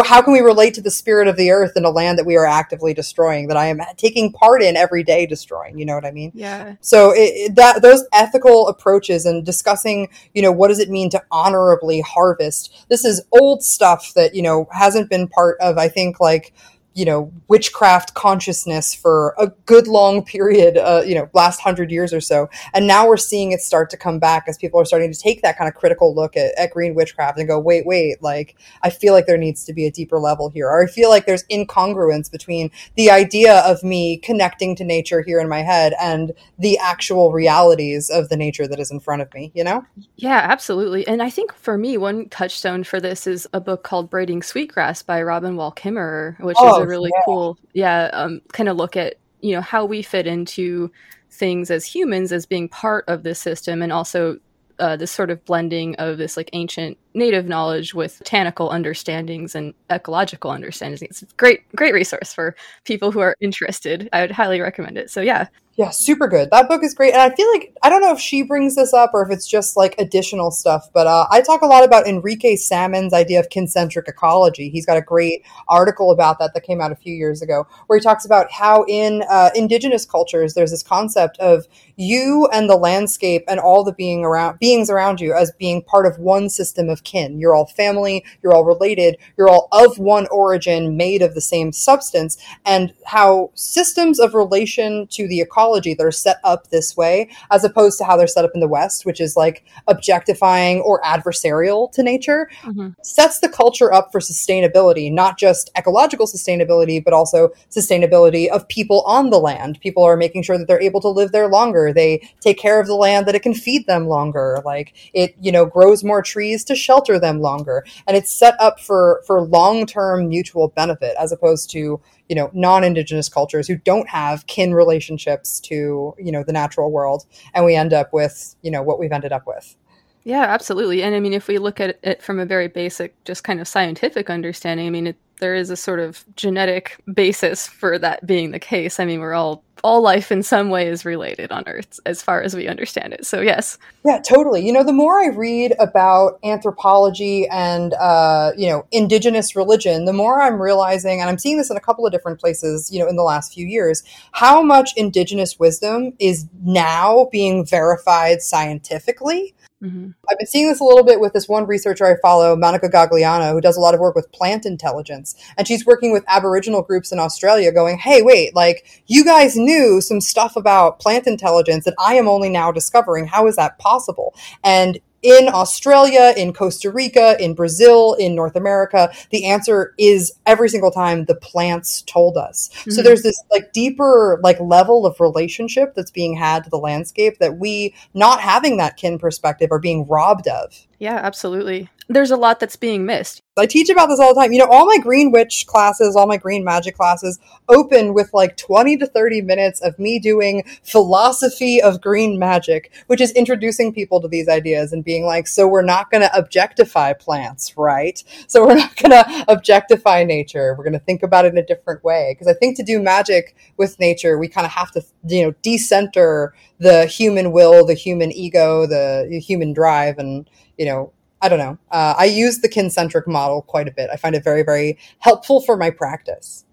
how can we relate to the spirit of the earth in a land that we are actively destroying, that I am taking part in every day destroying? You know what I mean? Yeah. So it, that, those ethical approaches and discussing you know, what does it mean to honorably harvest? This is old stuff that, you know, hasn't been part of, I think, like you know witchcraft consciousness for a good long period uh, you know last hundred years or so. And now we're seeing it start to come back as people are starting to take that kind of critical look at, at green witchcraft and go wait wait like i feel like there needs to be a deeper level here or i feel like there's incongruence between the idea of me connecting to nature here in my head and the actual realities of the nature that is in front of me you know? Yeah absolutely. And i think for me one touchstone for this is a book called braiding sweetgrass by robin wall kimmerer which oh, is a really yeah. cool, yeah, um, kind of look at you know how we fit into things as humans as being part of this system, and also uh, this sort of blending of this like ancient native knowledge with botanical understandings and ecological understandings. It's a great, great resource for people who are interested. I would highly recommend it. So yeah, yeah, super good. That book is great. And I feel like, I don't know if she brings this up or if it's just like additional stuff, but uh, I talk a lot about Enrique Salmon's idea of kincentric ecology. He's got a great article about that that came out a few years ago, where he talks about how in uh, indigenous cultures, there's this concept of you and the landscape and all the being around, beings around you as being part of one system of kin. You're all family, you're all related, you're all of one origin, made of the same substance, and how systems of relation to the ecology that are set up this way, as opposed to how they're set up in the West, which is like objectifying or adversarial to nature, mm-hmm. sets the culture up for sustainability, not just ecological sustainability, but also sustainability of people on the land. People are making sure that they're able to live there longer. They take care of the land that it can feed them longer. Like it, you know, grows more trees to shelter them longer. And it's set up for, for long-term mutual benefit as opposed to, you know non-indigenous cultures who don't have kin relationships to you know the natural world and we end up with you know what we've ended up with yeah absolutely and i mean if we look at it from a very basic just kind of scientific understanding i mean it, there is a sort of genetic basis for that being the case i mean we're all all life in some way is related on Earth as far as we understand it. So, yes. Yeah, totally. You know, the more I read about anthropology and, uh, you know, indigenous religion, the more I'm realizing, and I'm seeing this in a couple of different places, you know, in the last few years, how much indigenous wisdom is now being verified scientifically Mm-hmm. I've been seeing this a little bit with this one researcher I follow, Monica Gagliano, who does a lot of work with plant intelligence. And she's working with Aboriginal groups in Australia going, hey, wait, like, you guys knew some stuff about plant intelligence that I am only now discovering. How is that possible? And in Australia, in Costa Rica, in Brazil, in North America, the answer is every single time the plants told us. Mm-hmm. So there's this like deeper like level of relationship that's being had to the landscape that we not having that kin perspective are being robbed of. Yeah, absolutely there's a lot that's being missed. I teach about this all the time. You know, all my green witch classes, all my green magic classes open with like 20 to 30 minutes of me doing philosophy of green magic, which is introducing people to these ideas and being like, so we're not going to objectify plants, right? So we're not going to objectify nature. We're going to think about it in a different way. Because I think to do magic with nature, we kind of have to, you know, decenter the human will, the human ego, the human drive, and, you know, I don't know. Uh, I use the kincentric model quite a bit. I find it very, very helpful for my practice.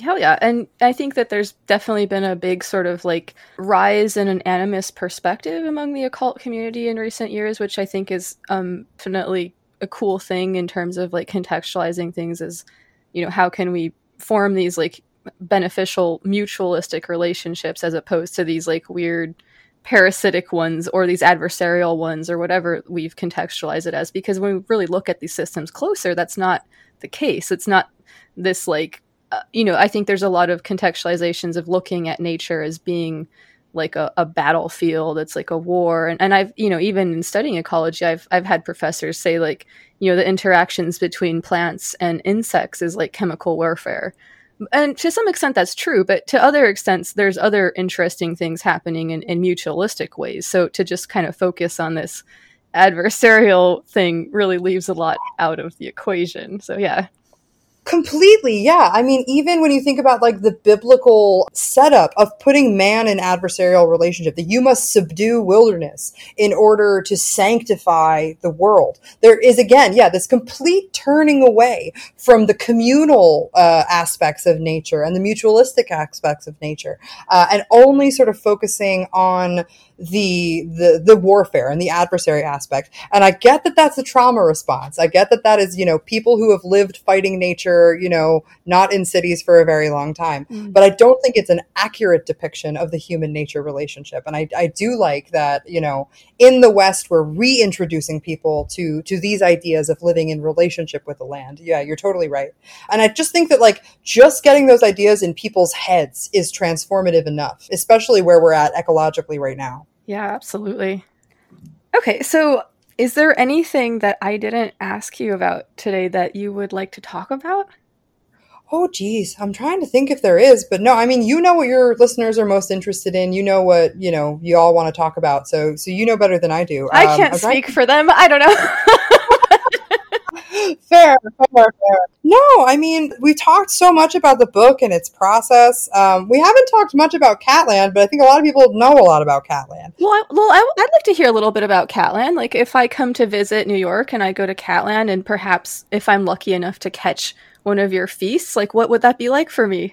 Hell yeah. And I think that there's definitely been a big sort of like rise in an animist perspective among the occult community in recent years, which I think is um, definitely a cool thing in terms of like contextualizing things as, you know, how can we form these like beneficial mutualistic relationships as opposed to these like weird parasitic ones or these adversarial ones or whatever we've contextualized it as because when we really look at these systems closer that's not the case. It's not this like uh, you know i think there's a lot of contextualizations of looking at nature as being like a, a battlefield. It's like a war. And, and i've you know even in studying ecology i've i've had professors say like you know the interactions between plants and insects is like chemical warfare and to some extent that's true but to other extents there's other interesting things happening in, in mutualistic ways so to just kind of focus on this adversarial thing really leaves a lot out of the equation. So yeah. Completely, yeah. I mean, even when you think about like the biblical setup of putting man in adversarial relationship, that you must subdue wilderness in order to sanctify the world. There is again, yeah, this complete turning away from the communal uh, aspects of nature and the mutualistic aspects of nature, uh, and only sort of focusing on the the the warfare and the adversary aspect. And I get that that's a trauma response. I get that that is you know people who have lived fighting nature, you know, not in cities for a very long time. Mm. But I don't think it's an accurate depiction of the human nature relationship. And I I do like that you know in the West we're reintroducing people to to these ideas of living in relationship with the land. Yeah, you're totally right. And I just think that like just getting those ideas in people's heads is transformative enough, especially where we're at ecologically right now. Yeah, absolutely. Okay, so is there anything that I didn't ask you about today that you would like to talk about? Oh, geez, I'm trying to think if there is, but no. I mean, you know what your listeners are most interested in. You know what you know you all want to talk about. So, so you know better than I do. I can't um, speak for them. I don't know. fair, fair, fair. No, I mean, we talked so much about the book and its process. Um, we haven't talked much about Catland, but I think a lot of people know a lot about Catland. Well, I, well, I, would like to hear a little bit about Catland. Like, if I come to visit New York and I go to Catland, and perhaps if I'm lucky enough to catch one of your feasts, like, what would that be like for me?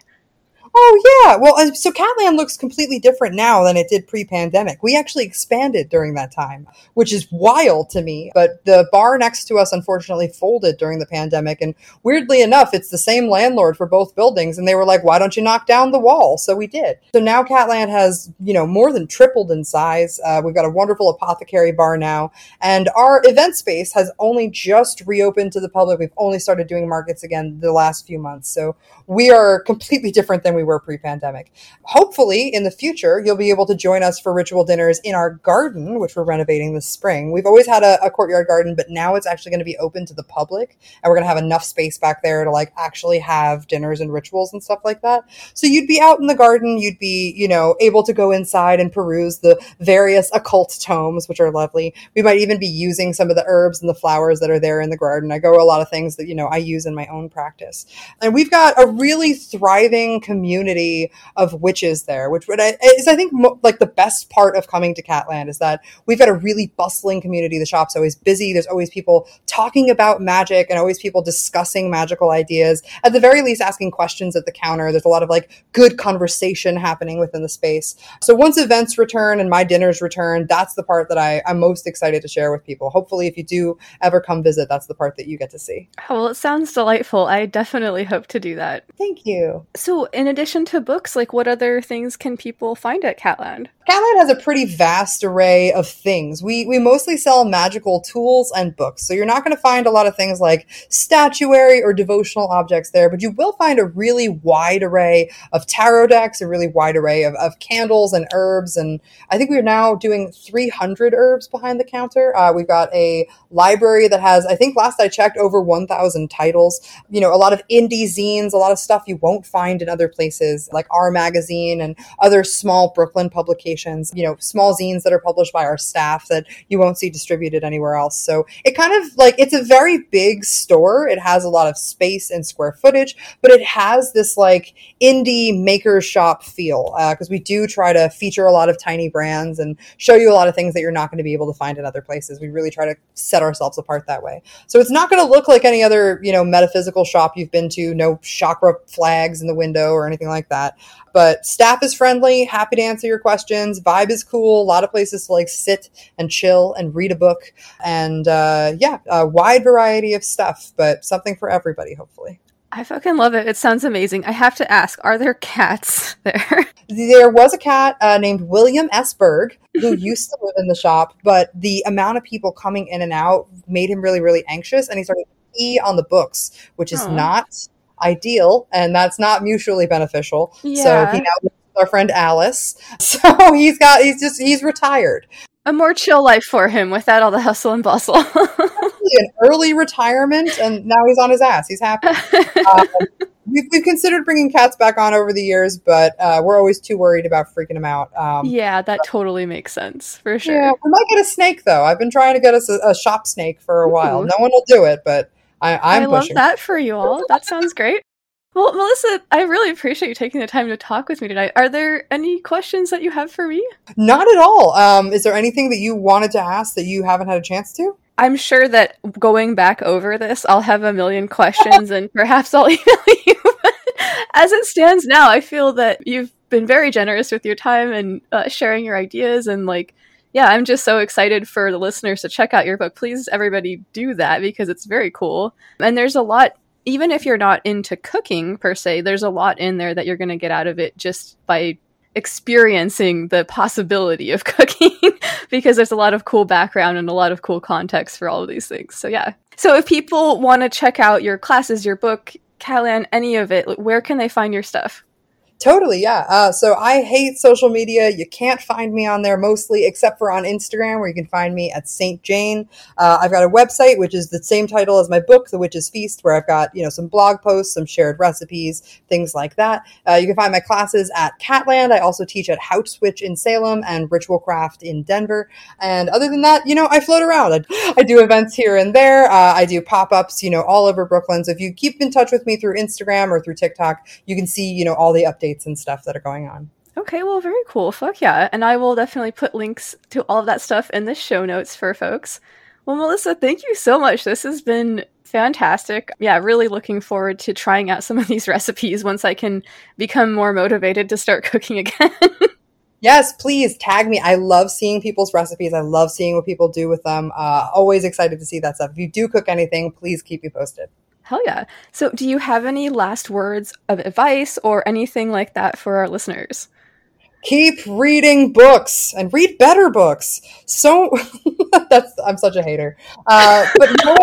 Oh yeah, well, so Catland looks completely different now than it did pre-pandemic. We actually expanded during that time, which is wild to me. But the bar next to us unfortunately folded during the pandemic, and weirdly enough, it's the same landlord for both buildings, and they were like, "Why don't you knock down the wall?" So we did. So now Catland has you know more than tripled in size. Uh, we've got a wonderful apothecary bar now, and our event space has only just reopened to the public. We've only started doing markets again the last few months, so we are completely different than we were pre pandemic. Hopefully, in the future, you'll be able to join us for ritual dinners in our garden, which we're renovating this spring. We've always had a, a courtyard garden, but now it's actually going to be open to the public, and we're going to have enough space back there to like actually have dinners and rituals and stuff like that. So you'd be out in the garden, you'd be, you know, able to go inside and peruse the various occult tomes, which are lovely. We might even be using some of the herbs and the flowers that are there in the garden. I grow a lot of things that, you know, I use in my own practice. And we've got a really thriving community of witches there, which is, I think, like the best part of coming to Catland is that we've got a really bustling community. The shop's always busy. There's always people talking about magic and always people discussing magical ideas. At the very least, asking questions at the counter. There's a lot of like good conversation happening within the space. So once events return and my dinners return, that's the part that I, I'm most excited to share with people. Hopefully, if you do ever come visit, that's the part that you get to see. Oh, well, it sounds delightful. I definitely hope to do that. Thank you. So, in addition to books, like what other things can people find at Catland? Catland has a pretty vast array of things. We we mostly sell magical tools and books. So you're not going to find a lot of things like statuary or devotional objects there, but you will find a really wide array of tarot decks, a really wide array of, of candles and herbs. And I think we're now doing 300 herbs behind the counter. Uh, we've got a library that has, I think last I checked, over 1,000 titles. You know, a lot of indie zines, a lot of stuff you won't find in other places like our magazine and other small Brooklyn publications, you know, small zines that are published by our staff that you won't see distributed anywhere else. So it kind of like it's a very big store. It has a lot of space and square footage, but it has this like indie maker shop feel because uh, we do try to feature a lot of tiny brands and show you a lot of things that you're not going to be able to find in other places. We really try to set ourselves apart that way. So it's not going to look like any other, you know, metaphysical shop you've been to, no chakra flags in the window or anything like that. But staff is friendly, happy to answer your questions. Vibe is cool. A lot of places to like sit and chill and read a book. And uh, yeah, a wide variety of stuff, but something for everybody, hopefully. I fucking love it. It sounds amazing. I have to ask, are there cats there? there was a cat uh, named William S. Berg who used to live in the shop, but the amount of people coming in and out made him really, really anxious, and he started pee on the books, which is Aww. not ideal, and that's not mutually beneficial. Yeah. So he now lives with our friend Alice. So he's got he's just he's retired. A more chill life for him without all the hustle and bustle. an early retirement, and now he's on his ass. He's happy. Um, we've, we've considered bringing cats back on over the years, but uh, we're always too worried about freaking them out. Um, yeah, that totally makes sense for sure. Yeah, we might get a snake though. I've been trying to get us a, a shop snake for a while. Ooh. No one will do it, but I, I'm I love pushing. that for you all. That sounds great. Well, Melissa, I really appreciate you taking the time to talk with me tonight. Are there any questions that you have for me? Not at all. Um, is there anything that you wanted to ask that you haven't had a chance to? I'm sure that going back over this, I'll have a million questions and perhaps I'll email you. As it stands now, I feel that you've been very generous with your time and uh, sharing your ideas. And, like, yeah, I'm just so excited for the listeners to check out your book. Please, everybody, do that because it's very cool. And there's a lot, even if you're not into cooking per se, there's a lot in there that you're going to get out of it just by experiencing the possibility of cooking because there's a lot of cool background and a lot of cool context for all of these things. So yeah. So if people want to check out your classes, your book, Catland, any of it, where can they find your stuff? Totally, yeah. Uh, so I hate social media. You can't find me on there mostly, except for on Instagram, where you can find me at Saint Jane. Uh, I've got a website which is the same title as my book, The Witch's Feast, where I've got you know some blog posts, some shared recipes, things like that. Uh, you can find my classes at Catland. I also teach at HausWitch in Salem and Ritual Craft in Denver. And other than that, you know, I float around. I, I do events here and there. Uh, I do pop ups, you know, all over Brooklyn. So if you keep in touch with me through Instagram or through TikTok, you can see you know all the updates and stuff that are going on. Okay, well, very cool. Fuck yeah. And I will definitely put links to all of that stuff in the show notes for folks. Well, Melissa, thank you so much. This has been fantastic. Yeah, really looking forward to trying out some of these recipes once I can become more motivated to start cooking again. Yes, please tag me. I love seeing people's recipes. I love seeing what people do with them. Uh, always excited to see that stuff. If you do cook anything, please keep me posted. Hell yeah. So, do you have any last words of advice or anything like that for our listeners? Keep reading books and read better books. So that's I'm such a hater. Uh, but you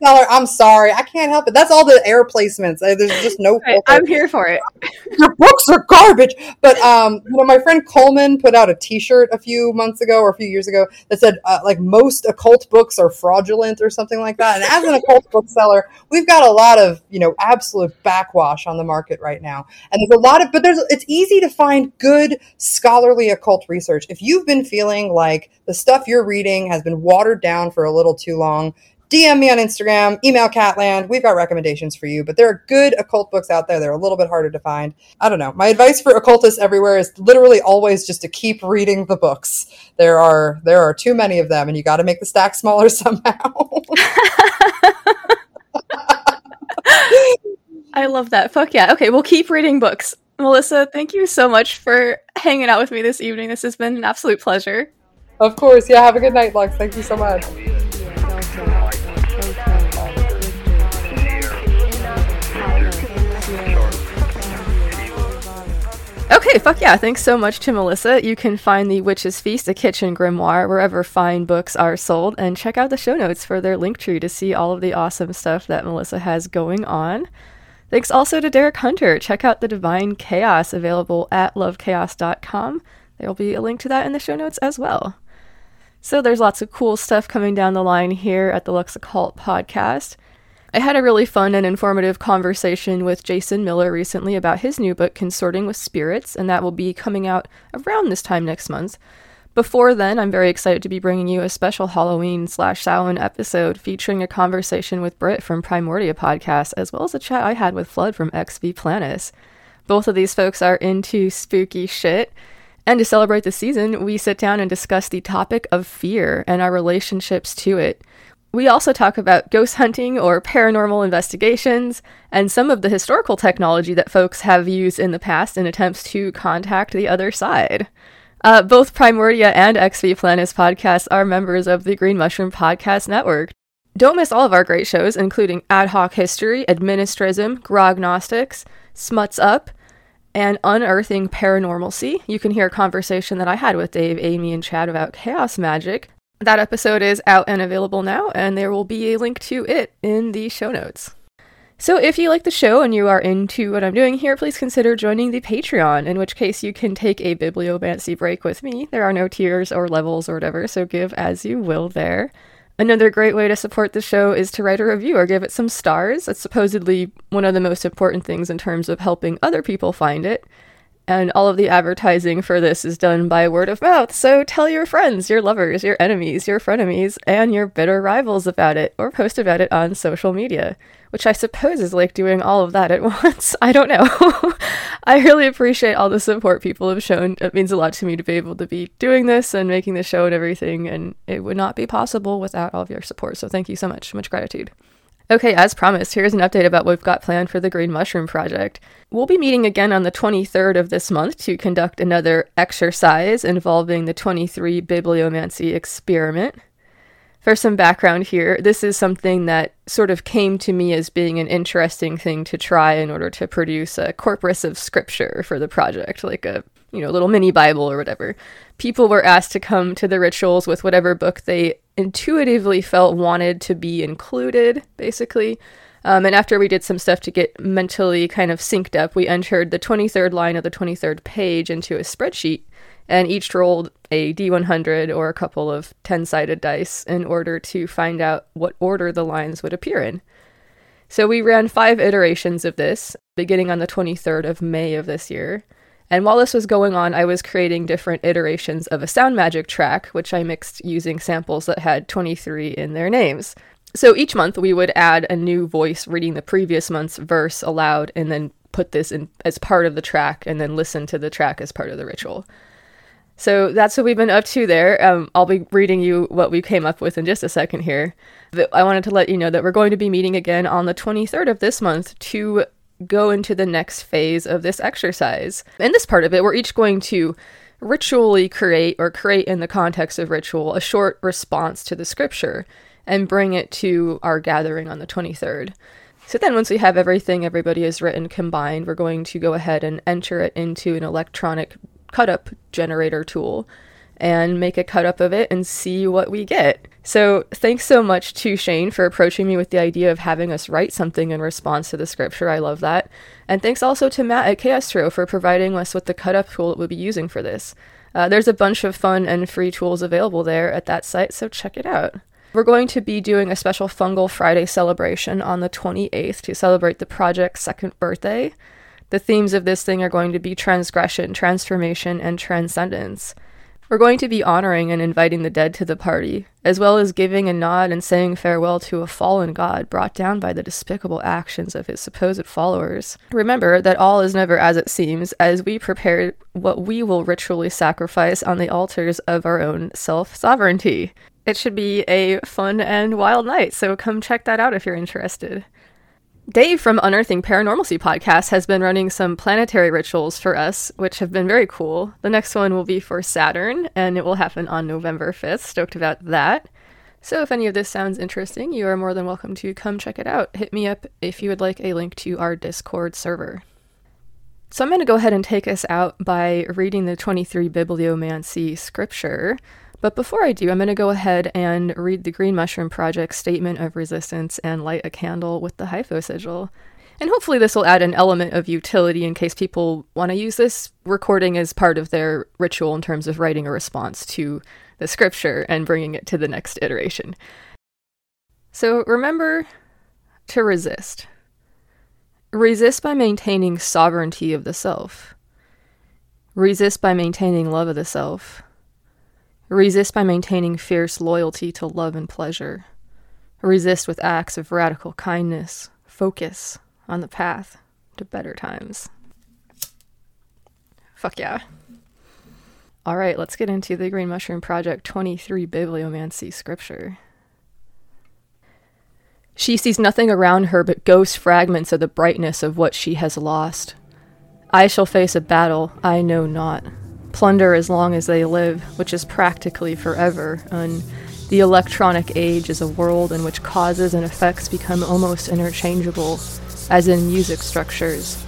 know what? As a cult bookseller, I'm sorry, I can't help it. That's all the air placements. Uh, There's just no. Right, I'm here for it. Your books are garbage. But um, you know, my friend Coleman put out a T-shirt a few months ago or a few years ago that said uh, like most occult books are fraudulent or something like that. And as an occult bookseller, we've got a lot of you know absolute backwash on the market right now, and there's a lot of. But there's it's easy to find good scholarly occult research if you've been feeling like the stuff you're reading has been watered down for a little too long. DM me on Instagram, email Catland. We've got recommendations for you, but there are good occult books out there. They're a little bit harder to find. I don't know. My advice for occultists everywhere is literally always just to keep reading the books. There are there are too many of them, and you got to make the stack smaller somehow. I love that. Fuck yeah. Okay, we'll keep reading books. Melissa, thank you so much for hanging out with me this evening. This has been an absolute pleasure. of course, yeah. Have a good night, Lux. Thank you so much. Okay, fuck yeah. Thanks so much to Melissa. You can find The Witch's Feast, a kitchen grimoire, wherever fine books are sold, and check out the show notes for their link tree to see all of the awesome stuff that Melissa has going on. Thanks also to Derek Hunter. Check out The Divine Chaos, available at lovechaos.com. There will be a link to that in the show notes as well. So there's lots of cool stuff coming down the line here at the Lux Occult podcast. I had a really fun and informative conversation with Jason Miller recently about his new book, Consorting with Spirits, and that will be coming out around this time next month. Before then, I'm very excited to be bringing you a special Halloween slash Samhain episode featuring a conversation with Britt from Primordia podcast, as well as a chat I had with Flood from XV Planis. Both of these folks are into spooky shit, and to celebrate the season, we sit down and discuss the topic of fear and our relationships to it. We also talk about ghost hunting or paranormal investigations and some of the historical technology that folks have used in the past in attempts to contact the other side. Uh, both Primordia and XV Planus podcasts are members of the Green Mushroom Podcast Network. Don't miss all of our great shows, including Ad Hoc History, Administrism, Grognostics, Smuts Up, and Unearthing Paranormalcy. You can hear a conversation that I had with Dave, Amy, and Chad about chaos magic. That episode is out and available now, and there will be a link to it in the show notes. So, if you like the show and you are into what I'm doing here, please consider joining the Patreon, in which case you can take a bibliomancy break with me. There are no tiers or levels or whatever, so give as you will there. Another great way to support the show is to write a review or give it some stars. It's supposedly one of the most important things in terms of helping other people find it. And all of the advertising for this is done by word of mouth. So tell your friends, your lovers, your enemies, your frenemies, and your bitter rivals about it, or post about it on social media, which I suppose is like doing all of that at once. I don't know. I really appreciate all the support people have shown. It means a lot to me to be able to be doing this and making the show and everything, and it would not be possible without all of your support. So thank you so much. Much gratitude. Okay, as promised, here's an update about what we've got planned for the Green Mushroom Project. We'll be meeting again on the 23rd of this month to conduct another exercise involving the 23 Bibliomancy experiment. For some background here, this is something that sort of came to me as being an interesting thing to try in order to produce a corpus of scripture for the project, like a you know, little mini Bible or whatever. People were asked to come to the rituals with whatever book they intuitively felt wanted to be included, basically. Um, and after we did some stuff to get mentally kind of synced up, we entered the 23rd line of the 23rd page into a spreadsheet and each rolled a d100 or a couple of 10 sided dice in order to find out what order the lines would appear in. So we ran five iterations of this, beginning on the 23rd of May of this year. And while this was going on, I was creating different iterations of a sound magic track, which I mixed using samples that had 23 in their names. So each month we would add a new voice reading the previous month's verse aloud and then put this in as part of the track and then listen to the track as part of the ritual. So that's what we've been up to there. Um, I'll be reading you what we came up with in just a second here. I wanted to let you know that we're going to be meeting again on the 23rd of this month to go into the next phase of this exercise. In this part of it, we're each going to ritually create or create in the context of ritual a short response to the scripture and bring it to our gathering on the 23rd. So then, once we have everything everybody has written combined, we're going to go ahead and enter it into an electronic cut up generator tool and make a cut up of it and see what we get. So, thanks so much to Shane for approaching me with the idea of having us write something in response to the scripture. I love that. And thanks also to Matt at Chaostro for providing us with the cut up tool that we'll be using for this. Uh, there's a bunch of fun and free tools available there at that site, so check it out. We're going to be doing a special Fungal Friday celebration on the 28th to celebrate the project's second birthday. The themes of this thing are going to be transgression, transformation, and transcendence. We're going to be honoring and inviting the dead to the party, as well as giving a nod and saying farewell to a fallen god brought down by the despicable actions of his supposed followers. Remember that all is never as it seems, as we prepare what we will ritually sacrifice on the altars of our own self sovereignty. It should be a fun and wild night, so come check that out if you're interested. Dave from Unearthing Paranormalcy podcast has been running some planetary rituals for us, which have been very cool. The next one will be for Saturn, and it will happen on November 5th. Stoked about that. So, if any of this sounds interesting, you are more than welcome to come check it out. Hit me up if you would like a link to our Discord server. So, I'm going to go ahead and take us out by reading the 23 Bibliomancy scripture. But before I do, I'm going to go ahead and read the Green Mushroom Project statement of resistance and light a candle with the hypho sigil. And hopefully, this will add an element of utility in case people want to use this recording as part of their ritual in terms of writing a response to the scripture and bringing it to the next iteration. So remember to resist. Resist by maintaining sovereignty of the self. Resist by maintaining love of the self. Resist by maintaining fierce loyalty to love and pleasure. Resist with acts of radical kindness. Focus on the path to better times. Fuck yeah. All right, let's get into the Green Mushroom Project 23 Bibliomancy scripture. She sees nothing around her but ghost fragments of the brightness of what she has lost. I shall face a battle I know not plunder as long as they live, which is practically forever, and the electronic age is a world in which causes and effects become almost interchangeable, as in music structures.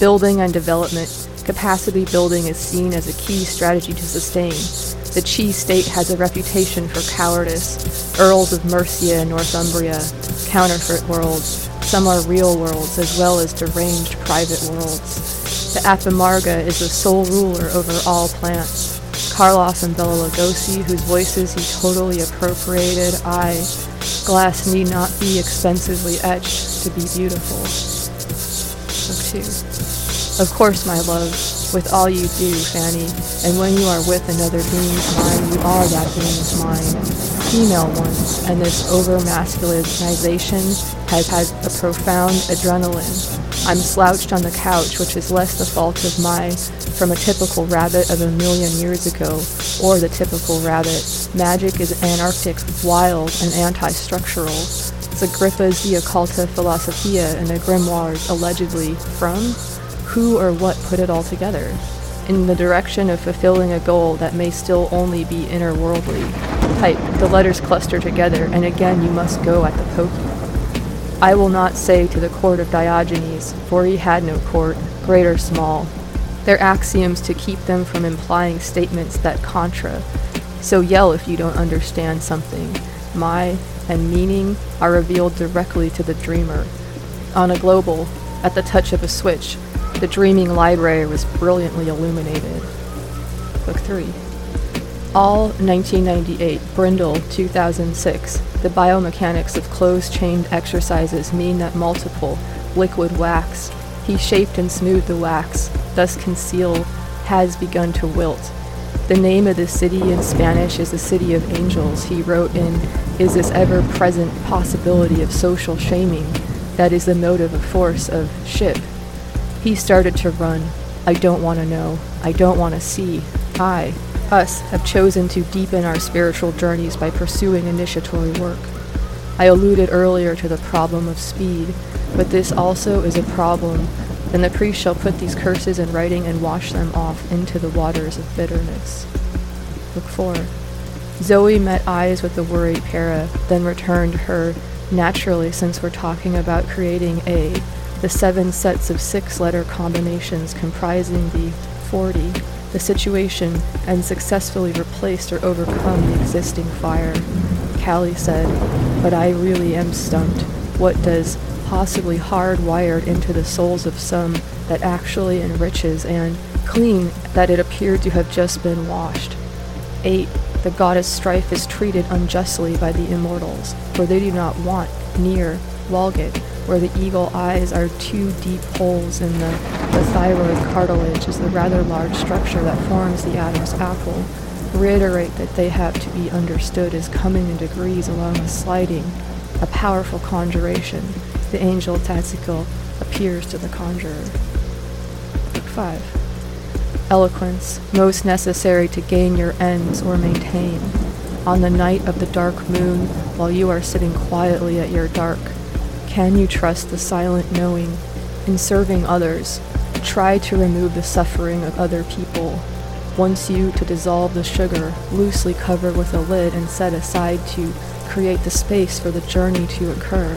Building and development, capacity building is seen as a key strategy to sustain. The Chi state has a reputation for cowardice. Earls of Mercia and Northumbria, counterfeit worlds. Some are real worlds as well as deranged private worlds. The Athamarga is the sole ruler over all plants. Carlos and Bela Lugosi, whose voices he totally appropriated. I, glass need not be expensively etched to be beautiful. Book 2. Of course, my love, with all you do, Fanny, and when you are with another being's mind, you are that being's mind. Female ones, and this over masculinization has had a profound adrenaline. I'm slouched on the couch, which is less the fault of my from a typical rabbit of a million years ago, or the typical rabbit. Magic is anarchic, wild, and anti-structural. It's Agrippa's De Occulta Philosophia and the grimoires allegedly from who or what put it all together in the direction of fulfilling a goal that may still only be inner-worldly. Type, the letters cluster together, and again you must go at the pokey. I will not say to the court of Diogenes, for he had no court, great or small, they're axioms to keep them from implying statements that contra. So yell if you don't understand something. My and meaning are revealed directly to the dreamer. On a global, at the touch of a switch, the dreaming library was brilliantly illuminated. Book 3. All 1998, Brindle 2006. The biomechanics of closed chained exercises mean that multiple, liquid wax, he shaped and smoothed the wax, thus concealed, has begun to wilt. The name of the city in Spanish is the City of Angels. He wrote in Is this ever present possibility of social shaming that is the motive force of ship. He started to run. I don't want to know. I don't want to see. I, us, have chosen to deepen our spiritual journeys by pursuing initiatory work. I alluded earlier to the problem of speed, but this also is a problem then the priest shall put these curses in writing and wash them off into the waters of bitterness. Book 4. Zoe met eyes with the worried Para, then returned her, naturally since we're talking about creating a, the seven sets of six letter combinations comprising the 40, the situation, and successfully replaced or overcome the existing fire. Callie said, But I really am stumped. What does possibly hardwired into the souls of some that actually enriches and clean that it appeared to have just been washed. 8. The goddess Strife is treated unjustly by the immortals, for they do not want near Walgett, where the eagle eyes are two deep holes in the, the thyroid cartilage is the rather large structure that forms the Adam's apple. Reiterate that they have to be understood as coming in degrees along a sliding, a powerful conjuration, the angel Tatsical appears to the conjurer. 5. Eloquence, most necessary to gain your ends or maintain. On the night of the dark moon, while you are sitting quietly at your dark, can you trust the silent knowing? In serving others, try to remove the suffering of other people. Wants you to dissolve the sugar, loosely cover with a lid and set aside to create the space for the journey to occur.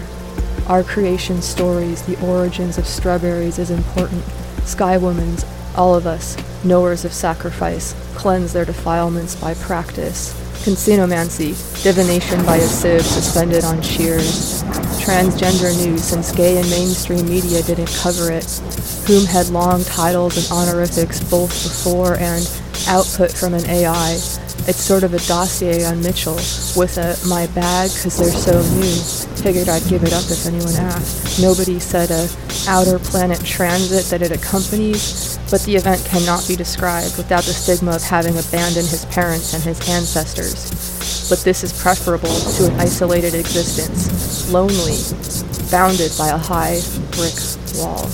Our creation stories, the origins of strawberries is important. Sky Women's, all of us, knowers of sacrifice, cleanse their defilements by practice. Coscinomancy, divination by a sieve suspended on shears. Transgender news, since gay and mainstream media didn't cover it. Whom had long titles and honorifics both before and output from an AI. It's sort of a dossier on Mitchell with a my bag because they're so new. Figured I'd give it up if anyone asked. Nobody said a outer planet transit that it accompanies, but the event cannot be described without the stigma of having abandoned his parents and his ancestors. But this is preferable to an isolated existence, lonely, bounded by a high brick wall.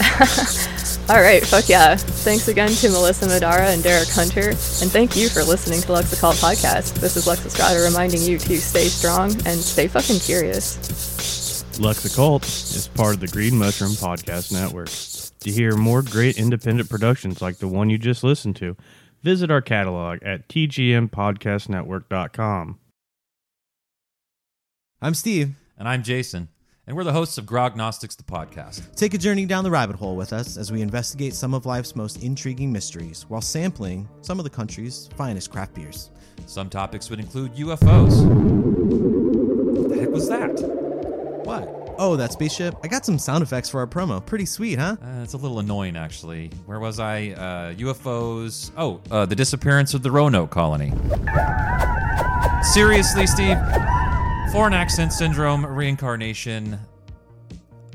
All right, fuck yeah. Thanks again to Melissa Madara and Derek Hunter, and thank you for listening to Lux Occult Podcast. This is Lux Estrada reminding you to stay strong and stay fucking curious. Lux Occult is part of the Green Mushroom Podcast Network. To hear more great independent productions like the one you just listened to, visit our catalog at tgmpodcastnetwork.com. I'm Steve. And I'm Jason, and we're the hosts of Grognostics, the podcast. Take a journey down the rabbit hole with us as we investigate some of life's most intriguing mysteries while sampling some of the country's finest craft beers. Some topics would include UFOs. What the heck was that? What? Oh, that spaceship? I got some sound effects for our promo. Pretty sweet, huh? Uh, it's a little annoying, actually. Where was I? Uh, UFOs. Oh, uh, the disappearance of the Roanoke colony. Seriously, Steve? Foreign accent syndrome, reincarnation,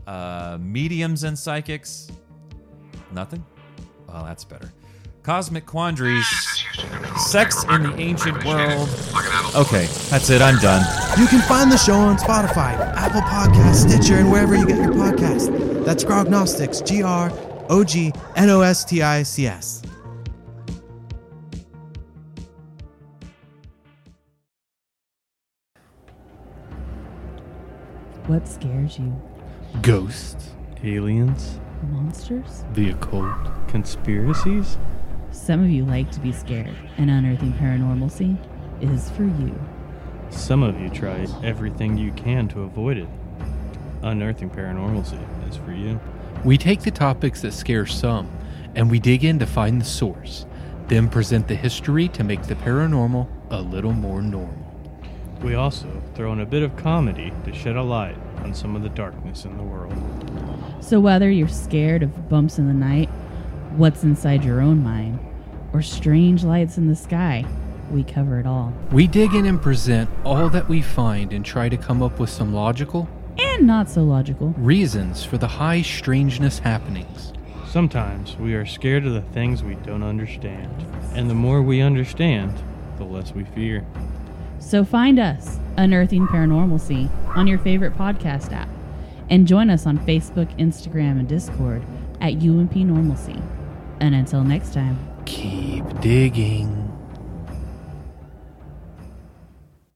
uh, mediums and psychics. Nothing? Oh, that's better. Cosmic quandaries, sex in the ancient world. Okay, that's it. I'm done. You can find the show on Spotify, Apple Podcasts, Stitcher, and wherever you get your podcast. That's Grognostics, G R O G N O S T I C S. What scares you? Ghosts, aliens, Monsters? the occult, conspiracies. Some of you like to be scared, and unearthing paranormalcy is for you. Some of you try everything you can to avoid it. Unearthing paranormalcy is for you. We take the topics that scare some and we dig in to find the source, then present the history to make the paranormal a little more normal. We also throw in a bit of comedy to shed a light on some of the darkness in the world. So, whether you're scared of bumps in the night, what's inside your own mind, or strange lights in the sky, we cover it all. We dig in and present all that we find and try to come up with some logical And not so logical. reasons for the high strangeness happenings. Sometimes we are scared of the things we don't understand, and the more we understand, the less we fear. So, find us, Unearthing Paranormalcy, on your favorite podcast app, and join us on Facebook, Instagram, and Discord at UMP Normalcy. And until next time. Keep digging.